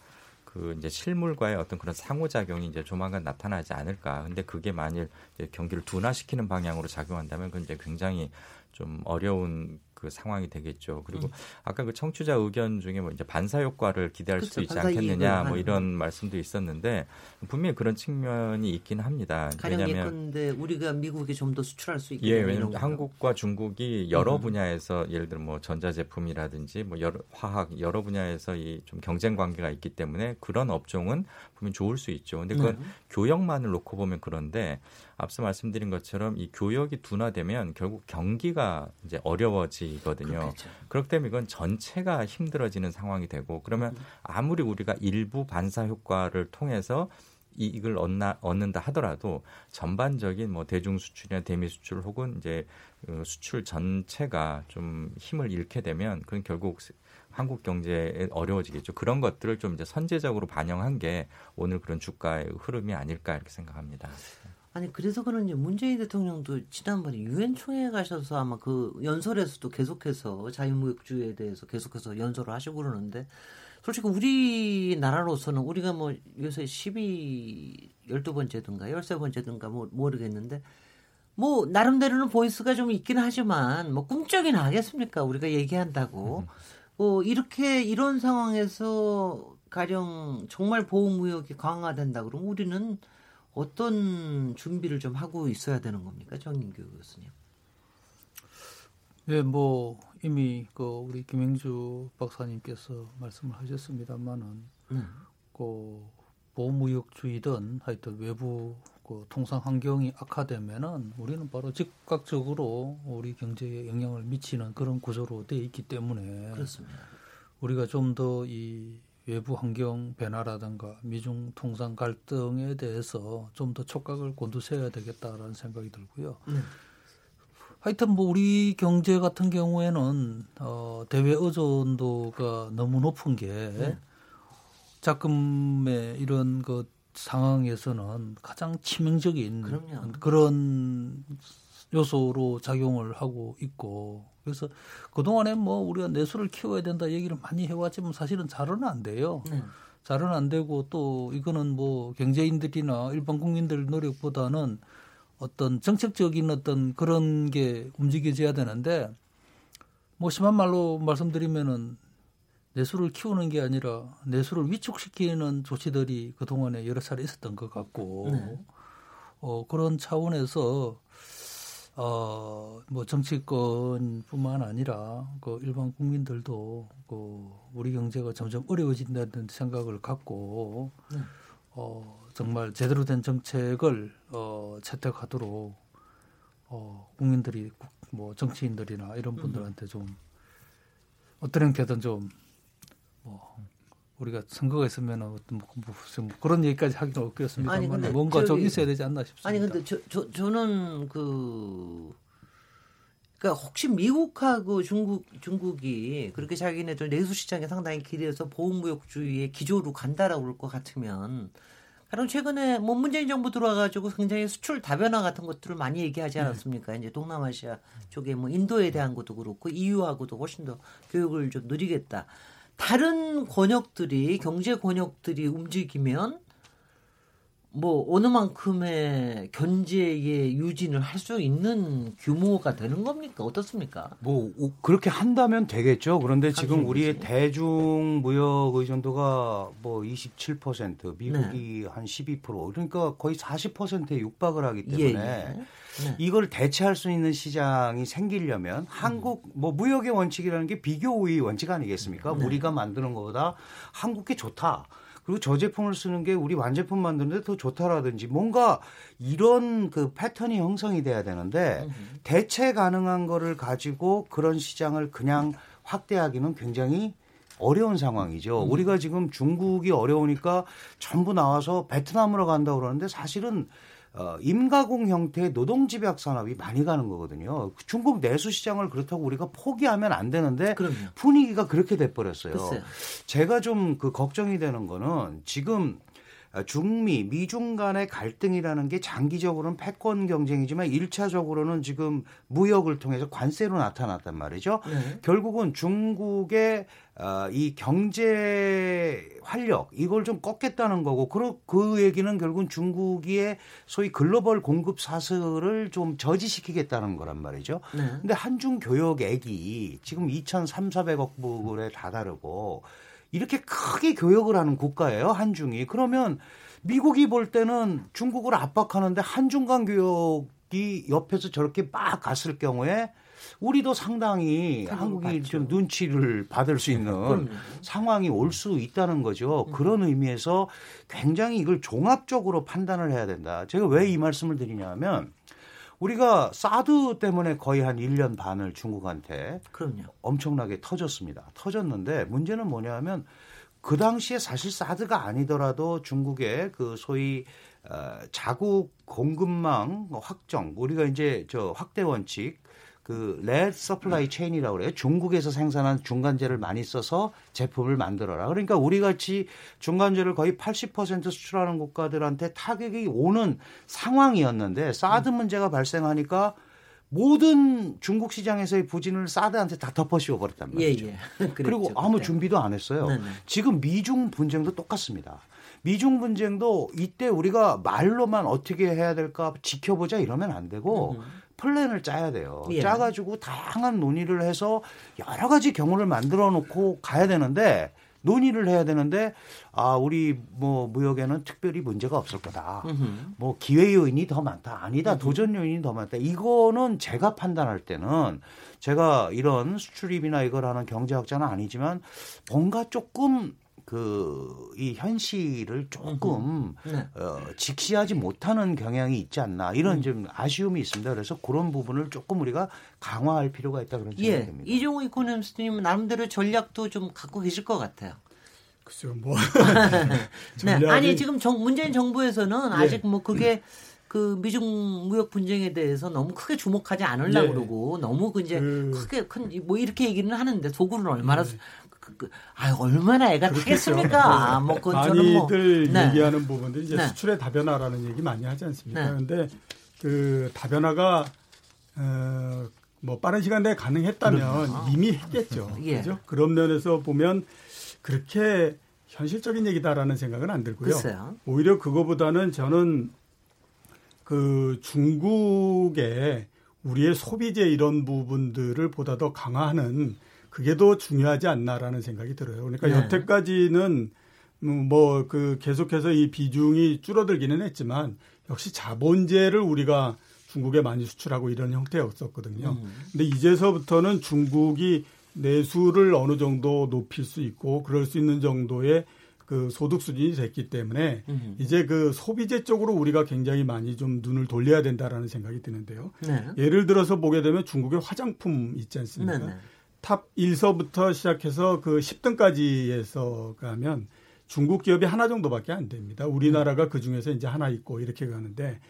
그 이제 실물과의 어떤 그런 상호작용이 이제 조만간 나타나지 않을까. 근데 그게 만일 경기를 둔화시키는 방향으로 작용한다면 그건 이제 굉장히 좀 어려운 그 상황이 되겠죠. 그리고 아까 그 청취자 의견 중에 뭐 이제 반사 효과를 기대할 수도 그렇죠. 있지 반사 않겠느냐 뭐 이런 말씀도 있었는데 분명히 그런 측면이 있긴 합니다. 가령 왜냐하면 예컨대 우리가 미국에 좀 더 수출할 수 있게 예, 왜냐하면? 한국과 중국이 여러 음. 분야에서 예를 들어 뭐 전자 제품이라든지 뭐 여러 화학 여러 분야에서 이 좀 경쟁 관계가 있기 때문에 그런 업종은 히 좋을 수 있죠. 근데 그건 네. 교역만을 놓고 보면 그런데 앞서 말씀드린 것처럼 이 교역이 둔화되면 결국 경기가 이제 어려워지거든요. 그렇겠죠. 그렇기 때문에 이건 전체가 힘들어지는 상황이 되고 그러면 아무리 우리가 일부 반사 효과를 통해서 이익을 얻나, 얻는다 하더라도 전반적인 뭐 대중 수출이나 대미 수출 혹은 이제 그 수출 전체가 좀 힘을 잃게 되면 그건 결국 스- 한국 경제에 어려워지겠죠. 그런 것들을 좀 이제 선제적으로 반영한 게 오늘 그런 주가의 흐름이 아닐까 이렇게 생각합니다. 아니 그래서 그런지 문재인 대통령도 지난번에 유엔 총회 가셔서 아마 그 연설에서도 계속해서 자유무역주의에 대해서 계속해서 연설을 하시고 그러는데 솔직히 우리나라로서는 우리가 뭐 요새 12 12번째든가 13번째든가 뭐 모르겠는데 뭐 나름대로는 보이스가 좀 있긴 하지만 뭐 꿈쩍이나 하겠습니까? 우리가 얘기한다고. 뭐 이렇게 이런 상황에서 가령 정말 보호무역이 강화된다 그러면 우리는 어떤 준비를 좀 하고 있어야 되는 겁니까, 정인규 교수님? 예, 뭐 이미 그 우리 김행주 박사님께서 말씀을 하셨습니다만은 네. 그 보호무역주의든 하여튼 외부 그 통상 환경이 악화되면은 우리는 바로 즉각적으로 우리 경제에 영향을 미치는 그런 구조로 돼 있기 때문에 그렇습니다. 우리가 좀 더 이 외부 환경 변화라든가 미중 통상 갈등에 대해서 좀 더 촉각을 곤두세워야 되겠다라는 생각이 들고요. 네. 하여튼 뭐 우리 경제 같은 경우에는 어 대외 의존도가 너무 높은 게 네. 자금의 이런 그 상황에서는 가장 치명적인 그럼요. 그런 요소로 작용을 하고 있고 그래서 그동안에 뭐 우리가 내수를 키워야 된다 얘기를 많이 해왔지만 사실은 잘은 안 돼요. 네. 잘은 안 되고 또 이거는 뭐 경제인들이나 일반 국민들 노력보다는 어떤 정책적인 어떤 그런 게 움직여져야 되는데 뭐 심한 말로 말씀드리면은 내수를 키우는 게 아니라 내수를 위축시키는 조치들이 그동안에 여러 차례 있었던 것 같고 네. 어 그런 차원에서 어 뭐 정치권뿐만 아니라 그 일반 국민들도 그 우리 경제가 점점 어려워진다는 생각을 갖고 네. 어 정말 제대로 된 정책을 어 채택하도록 어 국민들이 국- 뭐 정치인들이나 이런 분들한테 좀 어떤 형태든 좀 뭐 우리가 선거가 있으면 어떤 뭐, 뭐 무슨 뭐 그런 얘기까지 하기는 근데 뭔가 좀 저기- 있어야 되지 않나 싶습니다. 아니 근데 저, 저 저는 그 그러니까 혹시 미국하고 중국 중국이 그렇게 자기네들 내수 시장에 상당히 기대해서 보호무역주의의 기조로 간다라고 그럴 것 같으면 가령 최근에 뭐 문재인 정부 들어와가지고 굉장히 수출 다변화 같은 것들을 많이 얘기하지 네. 않았습니까? 이제 동남아시아 쪽에 뭐 인도에 대한 것도 그렇고 EU하고도 훨씬 더 교육을 좀 누리겠다. 다른 권역들이 경제 권역들이 움직이면 뭐 어느 만큼의 견제의 유진을 할 수 있는 규모가 되는 겁니까? 어떻습니까? 뭐 우- 그렇게 한다면 되겠죠. 그런데 지금 하긴 우리의. 대중 무역 의존도가 뭐 27%, 미국이 네. 한 12%, 그러니까 거의 40%에 육박을 하기 예, 때문에 예. 네. 이걸 대체할 수 있는 시장이 생기려면 한국 뭐 무역의 원칙이라는 게 비교 우위 원칙 아니겠습니까? 네. 우리가 만드는 것보다 한국 게 좋다. 그리고 저 제품을 쓰는 게 우리 완제품 만드는데 더 좋다라든지 뭔가 이런 그 패턴이 형성이 돼야 되는데 대체 가능한 거를 가지고 그런 시장을 그냥 확대하기는 굉장히 어려운 상황이죠. 우리가 지금 중국이 어려우니까 전부 나와서 베트남으로 간다고 그러는데 사실은 어, 임가공 형태의 노동집약 산업이 많이 가는 거거든요. 중국 내수 시장을 그렇다고 우리가 포기하면 안 되는데 그럼요. 분위기가 그렇게 돼 버렸어요. 글쎄요. 제가 좀 그 걱정이 되는 거는 지금 중미, 미중 간의 갈등이라는 게 장기적으로는 패권 경쟁이지만 1차적으로는 지금 무역을 통해서 관세로 나타났단 말이죠. 네. 결국은 중국의 어, 이 경제 활력 이걸 좀 꺾겠다는 거고 그, 그 얘기는 결국은 중국의 소위 글로벌 공급 사슬을 좀 저지시키겠다는 거란 말이죠. 네. 근데 한중 교역 액이 지금 2,300, 400억 불에 다다르고 이렇게 크게 교역을 하는 국가예요, 한중이. 그러면 미국이 볼 때는 중국을 압박하는데 한중 간 교역이 옆에서 저렇게 막 갔을 경우에 우리도 상당히 한국이 좀 눈치를 받을 수 있는 상황이 올 수 있다는 거죠. 그런 의미에서 굉장히 이걸 종합적으로 판단을 해야 된다. 제가 왜 이 말씀을 드리냐면 우리가 사드 때문에 거의 한 1년 반을 중국한테 그럼요. 엄청나게 터졌습니다. 터졌는데 문제는 뭐냐면 그 당시에 사실 사드가 아니더라도 중국의 그 소위 어, 자국 공급망 확정 우리가 이제 저 확대 원칙 그 red supply chain이라고 그래요. 중국에서 생산한 중간재를 많이 써서 제품을 만들어라. 그러니까 우리 같이 중간재를 거의 80% 수출하는 국가들한테 타격이 오는 상황이었는데 사드 문제가 발생하니까 모든 중국 시장에서의 부진을 사드한테 다 덮어씌워 버렸단 예, 말이죠. 예. 그리고 그랬죠, 아무. 준비도 안 했어요. 네 네. 지금 미중 분쟁도 똑같습니다. 미중 분쟁도 이때 우리가 말로만 어떻게 해야 될까 지켜보자 이러면 안 되고 플랜을 짜야 돼요. 예. 짜가지고 다양한 논의를 해서 여러 가지 경우를 만들어 놓고 가야 되는데 논의를 해야 되는데 아 우리 뭐 무역에는 특별히 문제가 없을 거다. 뭐 기회 요인이 더 많다. 아니다. 도전 요인이 더 많다. 이거는 제가 판단할 때는 제가 이런 수출입이나 이걸 하는 경제학자는 아니지만 뭔가 조금 그 이 현실을 조금 네. 어, 직시하지 못하는 경향이 있지 않나 이런 좀 아쉬움이 있습니다. 그래서 그런 부분을 조금 우리가 강화할 필요가 있다 그런 생각이 예. 듭니다. 이종우 이코노미스트님은 나름대로 전략도 좀 갖고 계실 것 같아요. 글쎄요, 뭐. 네. 아니 지금 정, 문재인 정부에서는 예. 아직 뭐 그게 그 미중 무역 분쟁에 대해서 너무 크게 주목하지 않으려고 예. 그러고 너무 그 이제 그- 크게 큰 뭐 이렇게 얘기는 하는데 속으로는 얼마나 그, 그, 아 얼마나 애가 타겠습니까? 뭐 그건 뭐 많이들 네. 얘기하는 부분들이 이제 네. 수출의 다변화라는 얘기 많이 하지 않습니까? 네. 그런데 그 다변화가 어, 뭐 빠른 시간 내에 가능했다면 이미 했겠죠. 예. 그죠? 그런 면에서 보면 그렇게 현실적인 얘기다라는 생각은 안 들고요. 글쎄요. 오히려 그거보다는 저는 그 중국의 우리의 소비재 이런 부분들을 보다 더 강화하는 그게 더 중요하지 않나라는 생각이 들어요. 그러니까 네. 여태까지는 뭐 그 계속해서 이 비중이 줄어들기는 했지만 역시 자본재를 우리가 중국에 많이 수출하고 이런 형태였었거든요. 음. 근데 이제서부터는 중국이 내수를 어느 정도 높일 수 있고 그럴 수 있는 정도의 그 소득 수준이 됐기 때문에 음. 이제 그 소비재 쪽으로 우리가 굉장히 많이 좀 눈을 돌려야 된다라는 생각이 드는데요. 네. 예를 들어서 보게 되면 중국의 화장품 있지 않습니까? 네, 네. top 1서부터 시작해서 그 10등까지에서 가면 중국 기업이 하나 정도밖에 안 됩니다. 우리나라가 그 중에서 이제 하나 있고 이렇게 가는데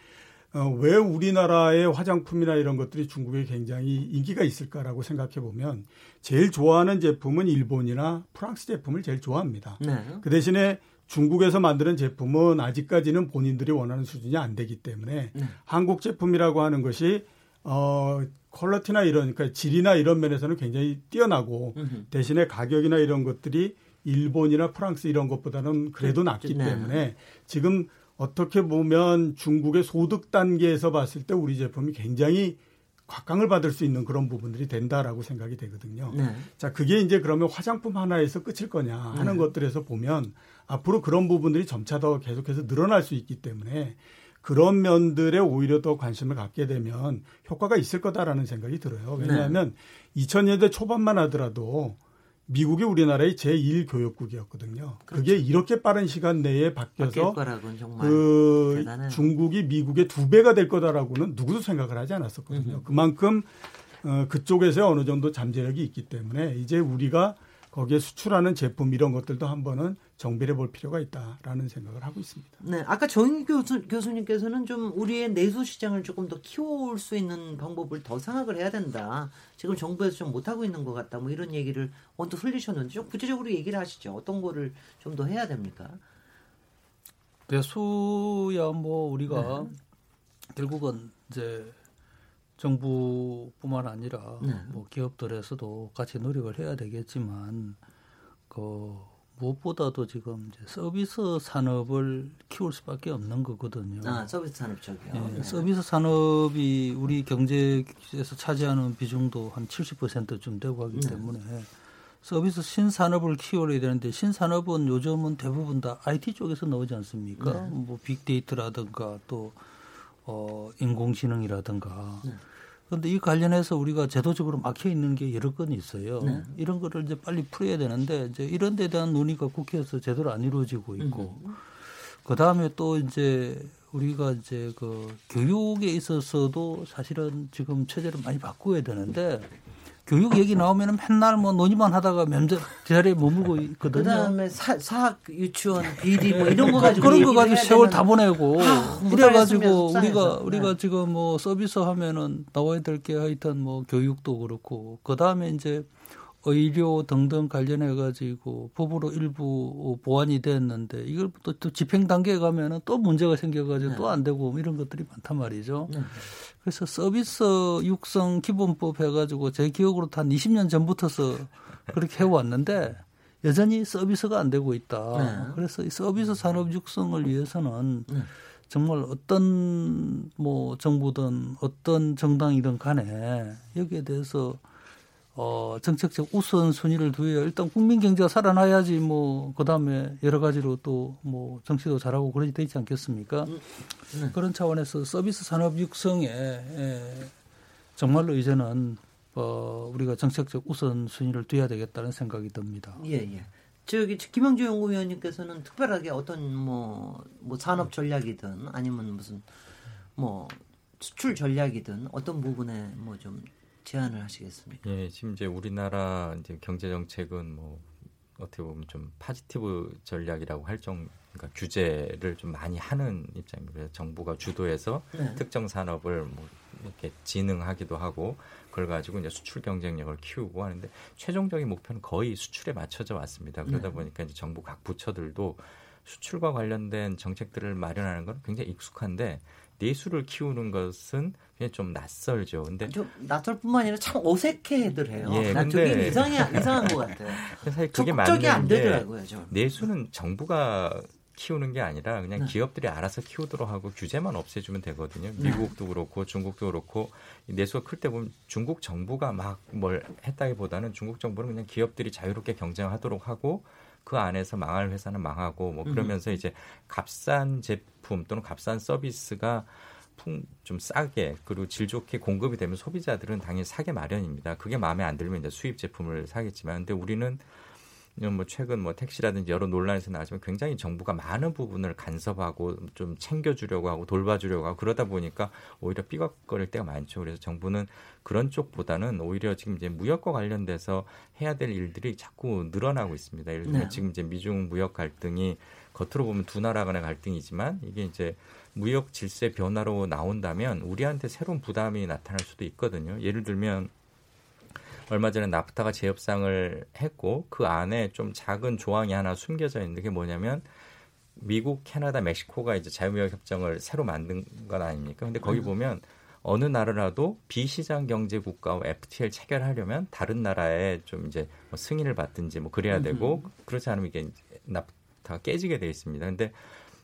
어, 왜 우리나라의 화장품이나 이런 것들이 중국에 굉장히 인기가 있을까라고 생각해 보면 제일 좋아하는 제품은 일본이나 프랑스 제품을 제일 좋아합니다. 네. 그 대신에 중국에서 만드는 제품은 아직까지는 본인들이 원하는 수준이 안 되기 때문에 네. 한국 제품이라고 하는 것이 어 퀄러티나 이런 그러니까 질이나 이런 면에서는 굉장히 뛰어나고 음흠. 대신에 가격이나 이런 것들이 일본이나 프랑스 이런 것보다는 그래도 낮기 네. 때문에 지금 어떻게 보면 중국의 소득 단계에서 봤을 때 우리 제품이 굉장히 곽강을 받을 수 있는 그런 부분들이 된다라고 생각이 되거든요. 네. 자, 그게 이제 그러면 화장품 하나에서 끝일 거냐 하는 네. 것들에서 보면 앞으로 그런 부분들이 점차 더 계속해서 늘어날 수 있기 때문에 그런 면들에 오히려 더 관심을 갖게 되면 효과가 있을 거다라는 생각이 들어요. 네. 왜냐하면 2000년대 초반만 하더라도 미국이 우리나라의 제1 교역국이었거든요. 그게 이렇게 빠른 시간 내에 그렇죠. 바뀌어서 그 대단해요. 중국이 미국의 두 배가 될 거다라고는 누구도 생각을 하지 않았었거든요. 그만큼 어, 그쪽에서 어느 정도 잠재력이 있기 때문에 이제 우리가 거기에 수출하는 제품 이런 것들도 한번은 정비해 볼 필요가 있다라는 생각을 하고 있습니다. 네, 아까 정인 교수, 교수님께서는 좀 우리의 내수 시장을 조금 더 키워올 수 있는 방법을 더 생각을 해야 된다. 지금 정부에서 좀 못하고 있는 것 같다. 뭐 이런 얘기를 언뜻 흘리셨는데 좀 구체적으로 얘기를 하시죠. 어떤 거를 좀 더 해야 됩니까? 내수야 뭐 우리가 결국은 이제 정부뿐만 아니라 네. 뭐 기업들에서도 같이 노력을 해야 되겠지만 그 무엇보다도 지금 이제 서비스 산업을 키울 수밖에 없는 거거든요. 아, 서비스 산업 쪽이요. 예, 네. 서비스 산업이 우리 경제에서 차지하는 비중도 한 70%쯤 되고 하기 네. 때문에 서비스 신산업을 키워야 되는데 신산업은 요즘은 대부분 다 IT 쪽에서 나오지 않습니까? 네. 뭐 빅데이터라든가 또 어, 인공지능이라든가. 네. 그런데 이 관련해서 우리가 제도적으로 막혀 있는 게 여러 건 있어요. 네. 이런 거를 이제 빨리 풀어야 되는데 이제 이런 데 대한 논의가 국회에서 제대로 안 이루어지고 있고 그 다음에 또 이제 우리가 이제 그 교육에 있어서도 사실은 지금 체제를 많이 바꾸어야 되는데 교육 얘기 나오면은 맨날 뭐 논의만 하다가 면접 자리에 머물고 있거든요. 그다음에 사, 사학 유치원 비리 뭐 이런 거 가지고 그런 거 가지고 세월 다 보내고 아, 못 이래가지고 하겠습니다, 우리가. 우리가 네. 지금 뭐 서비스 하면은 나와야 될 게 하여튼 뭐 교육도 그렇고 그 다음에 이제 의료 등등 관련해 가지고 법으로 일부 보완이 됐는데 이걸 또, 또 집행 단계에 가면은 또 문제가 생겨 가지고 네. 또안 되고 뭐 이런 것들이 많단 말이죠. 네. 그래서 서비스 육성 기본법 해가지고 제 기억으로 한 20년 전부터서 그렇게 해왔는데 여전히 서비스가 안 되고 있다. 네. 그래서 이 서비스 산업 육성을 위해서는 네. 정말 어떤 뭐 정부든 어떤 정당이든 간에 여기에 대해서 어 정책적 우선순위를 두어야 일단 국민 경제가 살아나야지 뭐 그 다음에 여러 가지로 또 뭐 정치도 잘하고 그러지 되지 않겠습니까? 네. 그런 차원에서 서비스 산업 육성에 에, 정말로 이제는 어 우리가 정책적 우선순위를 둬야 되겠다는 생각이 듭니다. 예, 예. 저기 김영주 연구위원님께서는 특별하게 어떤 뭐, 뭐 산업 전략이든 아니면 무슨 뭐 수출 전략이든 어떤 부분에 뭐 좀 제안을 하시겠습니까? 예, 지금 이제 우리나라 이제 경제 정책은 뭐 어떻게 보면 좀 파지티브 전략이라고 할 정도 그러니까 규제를 좀 많이 하는 입장입니다. 정부가 주도해서 네. 특정 산업을 뭐 이렇게 진흥하기도 하고 그걸 가지고 이제 수출 경쟁력을 키우고 하는데 최종적인 목표는 거의 수출에 맞춰져 왔습니다. 그러다 네. 보니까 이제 정부 각 부처들도 수출과 관련된 정책들을 마련하는 건 굉장히 익숙한데 내수를 키우는 것은 그냥 좀 낯설죠. 근데 좀 낯설뿐만 아니라 참 어색해들 해요. 예, 근데 이상해 이상한 것 같아요. 사실 그게 맞는 안 되더라고요. 좀. 내수는 정부가 키우는 게 아니라 그냥 네. 기업들이 알아서 키우도록 하고 규제만 없애주면 되거든요. 네. 미국도 그렇고 중국도 그렇고 내수가 클 때 보면 중국 정부가 막 뭘 했다기보다는 중국 정부는 그냥 기업들이 자유롭게 경쟁하도록 하고 그 안에서 망할 회사는 망하고 뭐 그러면서 이제 값싼 제품 또는 값싼 서비스가 좀 싸게 그리고 질 좋게 공급이 되면 소비자들은 당연히 사게 마련입니다. 그게 마음에 안 들면 이제 수입 제품을 사겠지만 근데 우리는 뭐 최근 뭐 택시라든지 여러 논란에서 나왔지만 굉장히 정부가 많은 부분을 간섭하고 좀 챙겨주려고 하고 돌봐주려고 하고 그러다 보니까 오히려 삐걱거릴 때가 많죠. 그래서 정부는 그런 쪽보다는 오히려 지금 이제 무역과 관련돼서 해야 될 일들이 자꾸 늘어나고 있습니다. 예를 들면 네. 지금 이제 미중 무역 갈등이 겉으로 보면 두 나라 간의 갈등이지만 이게 이제 무역 질서 변화로 나온다면 우리한테 새로운 부담이 나타날 수도 있거든요. 예를 들면 얼마 전에 나프타가 재협상을 했고 그 안에 좀 작은 조항이 하나 숨겨져 있는 게 뭐냐면 미국, 캐나다, 멕시코가 이제 자유무역 협정을 새로 만든 건 아닙니까? 근데 거기 음. 보면 어느 나라라도 비시장 경제 국가와 FTA를 체결하려면 다른 나라에 좀 이제 뭐 승인을 받든지 뭐 그래야 되고 그렇지 않으면 이게 나프타가 깨지게 돼 있습니다. 근데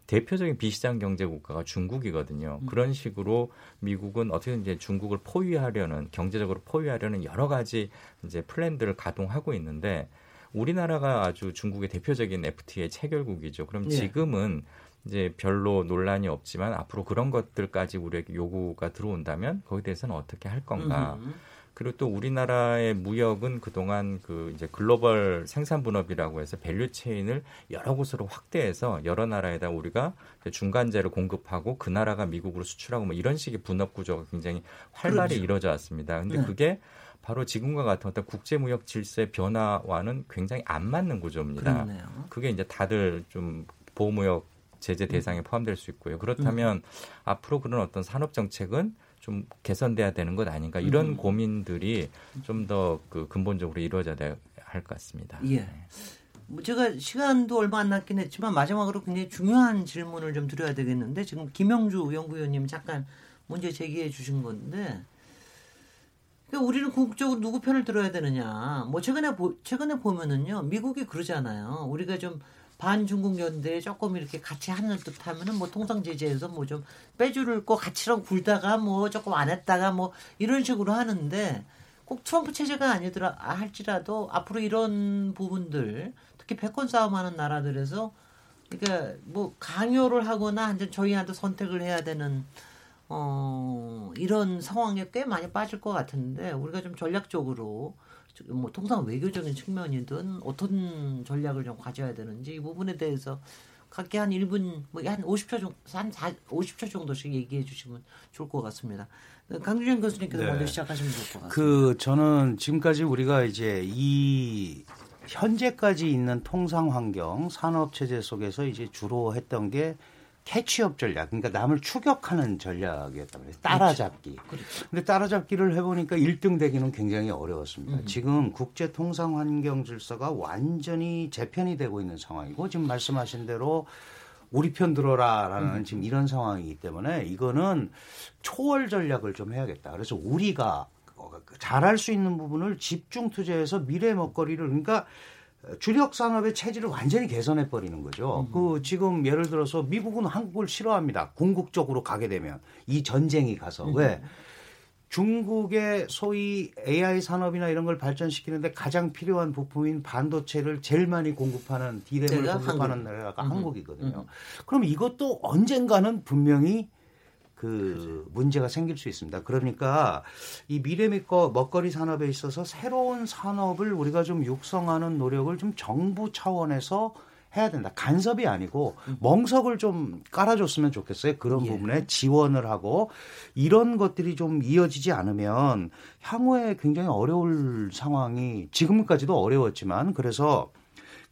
대표적인 비시장 경제 국가가 중국이거든요. 음. 그런 식으로 미국은 어떻게든 이제 중국을 포위하려는 경제적으로 포위하려는 여러 가지 이제 플랜들을 가동하고 있는데 우리나라가 아주 중국의 대표적인 FTA 체결국이죠. 그럼 네. 지금은 이제 별로 논란이 없지만 앞으로 그런 것들까지 우리에게 요구가 들어온다면 거기에 대해서는 어떻게 할 건가? 음. 그리고 또 우리나라의 무역은 그동안 그 이제 글로벌 생산 분업이라고 해서 value chain을 여러 곳으로 확대해서 여러 나라에다 우리가 중간재를 공급하고 그 나라가 미국으로 수출하고 뭐 이런 식의 분업 구조가 굉장히 활발히 그렇죠. 이루어져 왔습니다. 근데 네. 그게 바로 지금과 같은 어떤 국제 무역 질서의 변화와는 굉장히 안 맞는 구조입니다. 그렇네요. 그게 이제 다들 좀 보호무역 제재 대상에 포함될 수 있고요. 그렇다면 음. 앞으로 그런 어떤 산업 정책은 좀 개선돼야 되는 것 아닌가 이런 음. 고민들이 좀 더 그 근본적으로 이루어져야 할 것 같습니다. 예. 네. 뭐 제가 시간도 얼마 안 남긴 했지만 마지막으로 굉장히 중요한 질문을 좀 드려야 되겠는데 지금 김영주 연구위원님 잠깐 문제 제기해 주신 건데 그러니까 우리는 궁극적으로 누구 편을 들어야 되느냐 뭐 최근에 보, 최근에 보면은요 미국이 그러잖아요 우리가 좀 반중국 연대에 조금 이렇게 같이 하는 듯 하면은 뭐 통상 제재에서 뭐 좀 빼줄 거 같이랑 굴다가 뭐 조금 안 했다가 뭐 이런 식으로 하는데 꼭 트럼프 체제가 아니더라 할지라도 앞으로 이런 부분들 특히 패권 싸움하는 나라들에서 그러니까 뭐 강요를 하거나 한전 저희한테 선택을 해야 되는 어 이런 상황에 꽤 많이 빠질 것 같은데 우리가 좀 전략적으로 뭐 통상 외교적인 측면이든 어떤 전략을 좀 가져야 되는지 이 부분에 대해서 각기 한 1분 뭐한 50초 정도 한 4, 50초 정도씩 얘기해 주시면 좋을 것 같습니다. 강준현 교수님께서 네. 먼저 시작하시면 좋을 것 같습니다. 그 저는 지금까지 우리가 이제 이 현재까지 있는 통상 환경 산업 체제 속에서 이제 주로 했던 게 캐치업 전략, 그러니까 남을 추격하는 전략이었단 말이에요. 따라잡기. 그렇죠. 근데 따라잡기를 해보니까 1등 되기는 굉장히 어려웠습니다. 음. 지금 국제 통상 환경 질서가 완전히 재편이 되고 있는 상황이고 지금 말씀하신 대로 우리 편 들어라라는 음. 지금 이런 상황이기 때문에 이거는 초월 전략을 좀 해야겠다. 그래서 우리가 잘할 수 있는 부분을 집중 투자해서 미래 먹거리를 그러니까 주력 산업의 체질을 완전히 개선해 버리는 거죠. 음. 그 지금 예를 들어서 미국은 한국을 싫어합니다. 궁극적으로 가게 되면 이 전쟁이 가서 음. 왜 중국의 소위 AI 산업이나 이런 걸 발전시키는데 가장 필요한 부품인 반도체를 제일 많이 공급하는 디램을 공급하는 한국. 나라가 음. 한국이거든요. 음. 그럼 이것도 언젠가는 분명히 그 문제가 생길 수 있습니다. 그러니까 이 미래 먹거리 산업에 있어서 새로운 산업을 우리가 좀 육성하는 노력을 좀 정부 차원에서 해야 된다. 간섭이 아니고 멍석을 좀 깔아줬으면 좋겠어요. 그런 예. 부분에 지원을 하고 이런 것들이 좀 이어지지 않으면 향후에 굉장히 어려울 상황이 지금까지도 어려웠지만 그래서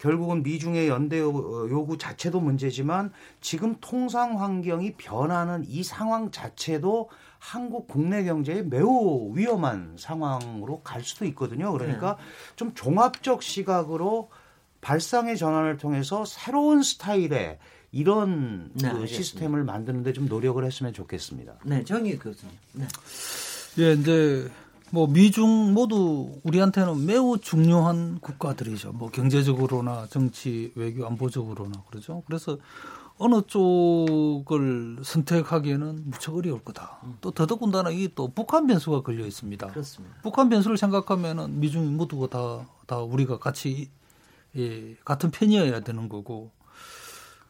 결국은 미중의 연대 요- 요구 자체도 문제지만 지금 통상 환경이 변하는 이 상황 자체도 한국 국내 경제에 매우 위험한 상황으로 갈 수도 있거든요. 그러니까 좀 종합적 시각으로 발상의 전환을 통해서 새로운 스타일의 이런 네, 그. 시스템을 만드는데 좀 노력을 했으면 좋겠습니다. 네, 정희 교수님. 네. 예, 이제 뭐 미중 모두 우리한테는 매우 중요한 국가들이죠. 뭐 경제적으로나 정치, 외교, 안보적으로나 그러죠. 그래서 어느 쪽을 선택하기에는 무척 어려울 거다. 또 더더군다나 이게 또 북한 변수가 걸려 있습니다. 그렇습니다. 북한 변수를 생각하면은 미중 모두가 다, 다 우리가 같이 예, 같은 편이어야 되는 거고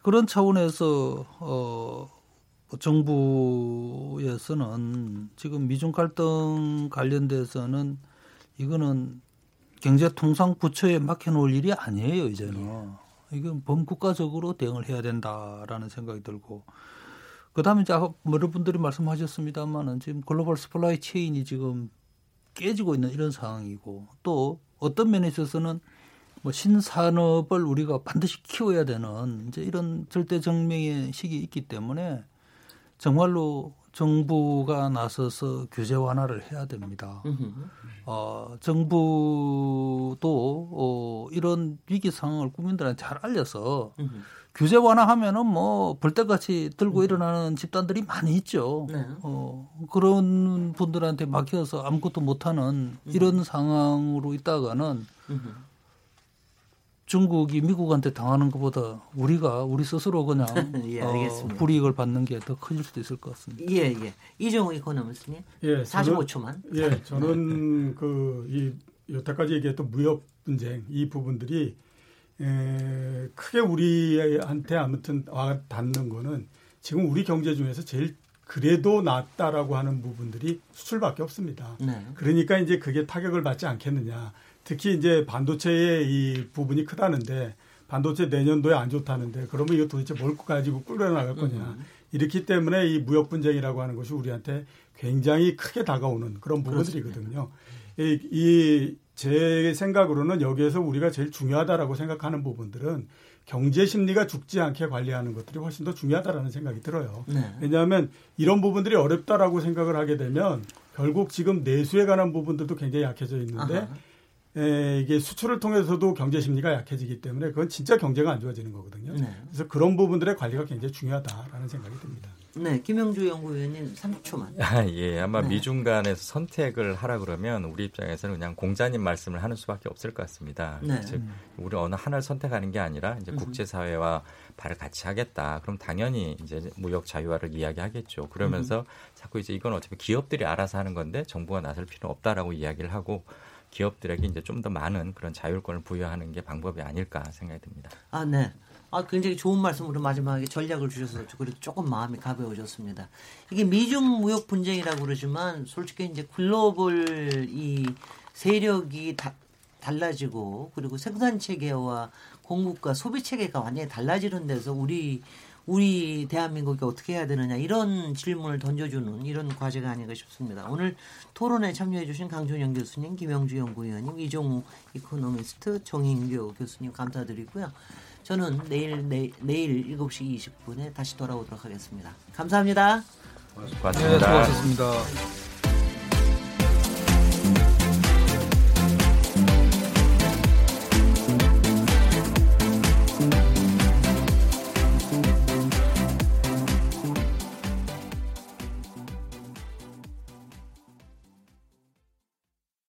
그런 차원에서 어 정부에서는 지금 미중 갈등 관련돼서는 이거는 경제통상부처에 맡겨놓을 일이 아니에요 이제는. 이건 범국가적으로 대응을 해야 된다라는 생각이 들고. 그다음에 이제 여러분들이 말씀하셨습니다만은 지금 글로벌 supply chain이 지금 깨지고 있는 이런 상황이고 또 어떤 면에 있어서는 뭐 신산업을 우리가 반드시 키워야 되는 이제 이런 절대절명의 시기 있기 때문에 정말로 정부가 나서서 규제 완화를 해야 됩니다. 어, 정부도 어, 이런 위기 상황을 국민들한테 잘 알려서 규제 완화하면은 뭐 벌떼같이 들고 일어나는 집단들이 많이 있죠. 네. 어, 그런 분들한테 막혀서 아무것도 못하는 이런 상황으로 있다가는 중국이 미국한테 당하는 것보다 우리가 우리 스스로 그냥 예, 어, 알겠습니다. 불이익을 받는 게 더 커질 수도 있을 것 같습니다. 예, 예. 이정우 이코노미스님. 예, 45초만. 예, 저는 그 이 여태까지 얘기했던 무역 분쟁 이 부분들이 에, 크게 우리한테 아무튼 와 닿는 거는 지금 우리 경제 중에서 제일 그래도 낫다라고 하는 부분들이 수출밖에 없습니다. 네. 그러니까 이제 그게 타격을 받지 않겠느냐. 특히 이제 반도체의 이 부분이 크다는데 반도체 내년도에 안 좋다는데 그러면 이거 도대체 뭘 가지고 끌어나갈 거냐. 이렇기 때문에 이 무역 분쟁이라고 하는 것이 우리한테 굉장히 크게 다가오는 그런 부분들이거든요. 이제 생각으로는 여기에서 우리가 제일 중요하다라고 생각하는 부분들은 경제 심리가 죽지 않게 관리하는 것들이 훨씬 더 중요하다라는 생각이 들어요. 네. 왜냐하면 이런 부분들이 어렵다라고 생각을 하게 되면 결국 지금 내수에 관한 부분들도 굉장히 약해져 있는데 아하. 에, 이게 수출을 통해서도 경제 심리가 약해지기 때문에 그건 진짜 경제가 안 좋아지는 거거든요. 네. 그래서 그런 부분들의 관리가 굉장히 중요하다라는 생각이 듭니다. 네, 김영주 연구위원님 3초만. 아, 예. 아마 네. 미중 간에서 선택을 하라 그러면 우리 입장에서는 그냥 공자님 말씀을 하는 수밖에 없을 것 같습니다. 네. 즉, 우리 어느 하나를 선택하는 게 아니라 이제 국제 사회와 발을 같이 하겠다. 그럼 당연히 이제 무역 자유화를 이야기하겠죠. 그러면서 자꾸 이제 이건 어차피 기업들이 알아서 하는 건데 정부가 나설 필요는 없다라고 이야기를 하고 기업들에게 이제 좀 더 많은 그런 자율권을 부여하는 게 방법이 아닐까 생각이 듭니다. 아, 네. 아, 굉장히 좋은 말씀으로 마지막에 전략을 주셔서 그래도 조금 마음이 가벼워졌습니다. 이게 미중 무역 분쟁이라고 그러지만 솔직히 이제 글로벌 이 세력이 다, 달라지고 그리고 생산 체계와 공급과 소비 체계가 완전히 달라지는 데서 우리 우리 대한민국이 어떻게 해야 되느냐 이런 질문을 던져주는 이런 과제가 아닌가 싶습니다. 오늘 토론에 참여해주신 강준영 교수님, 김영주 연구위원님, 이종우 이코노미스트, 정인교 교수님 감사드리고요. 저는 내일 내, 내일 7시 20분에 다시 돌아오도록 하겠습니다. 감사합니다. 네, 고맙습니다. 수고하셨습니다.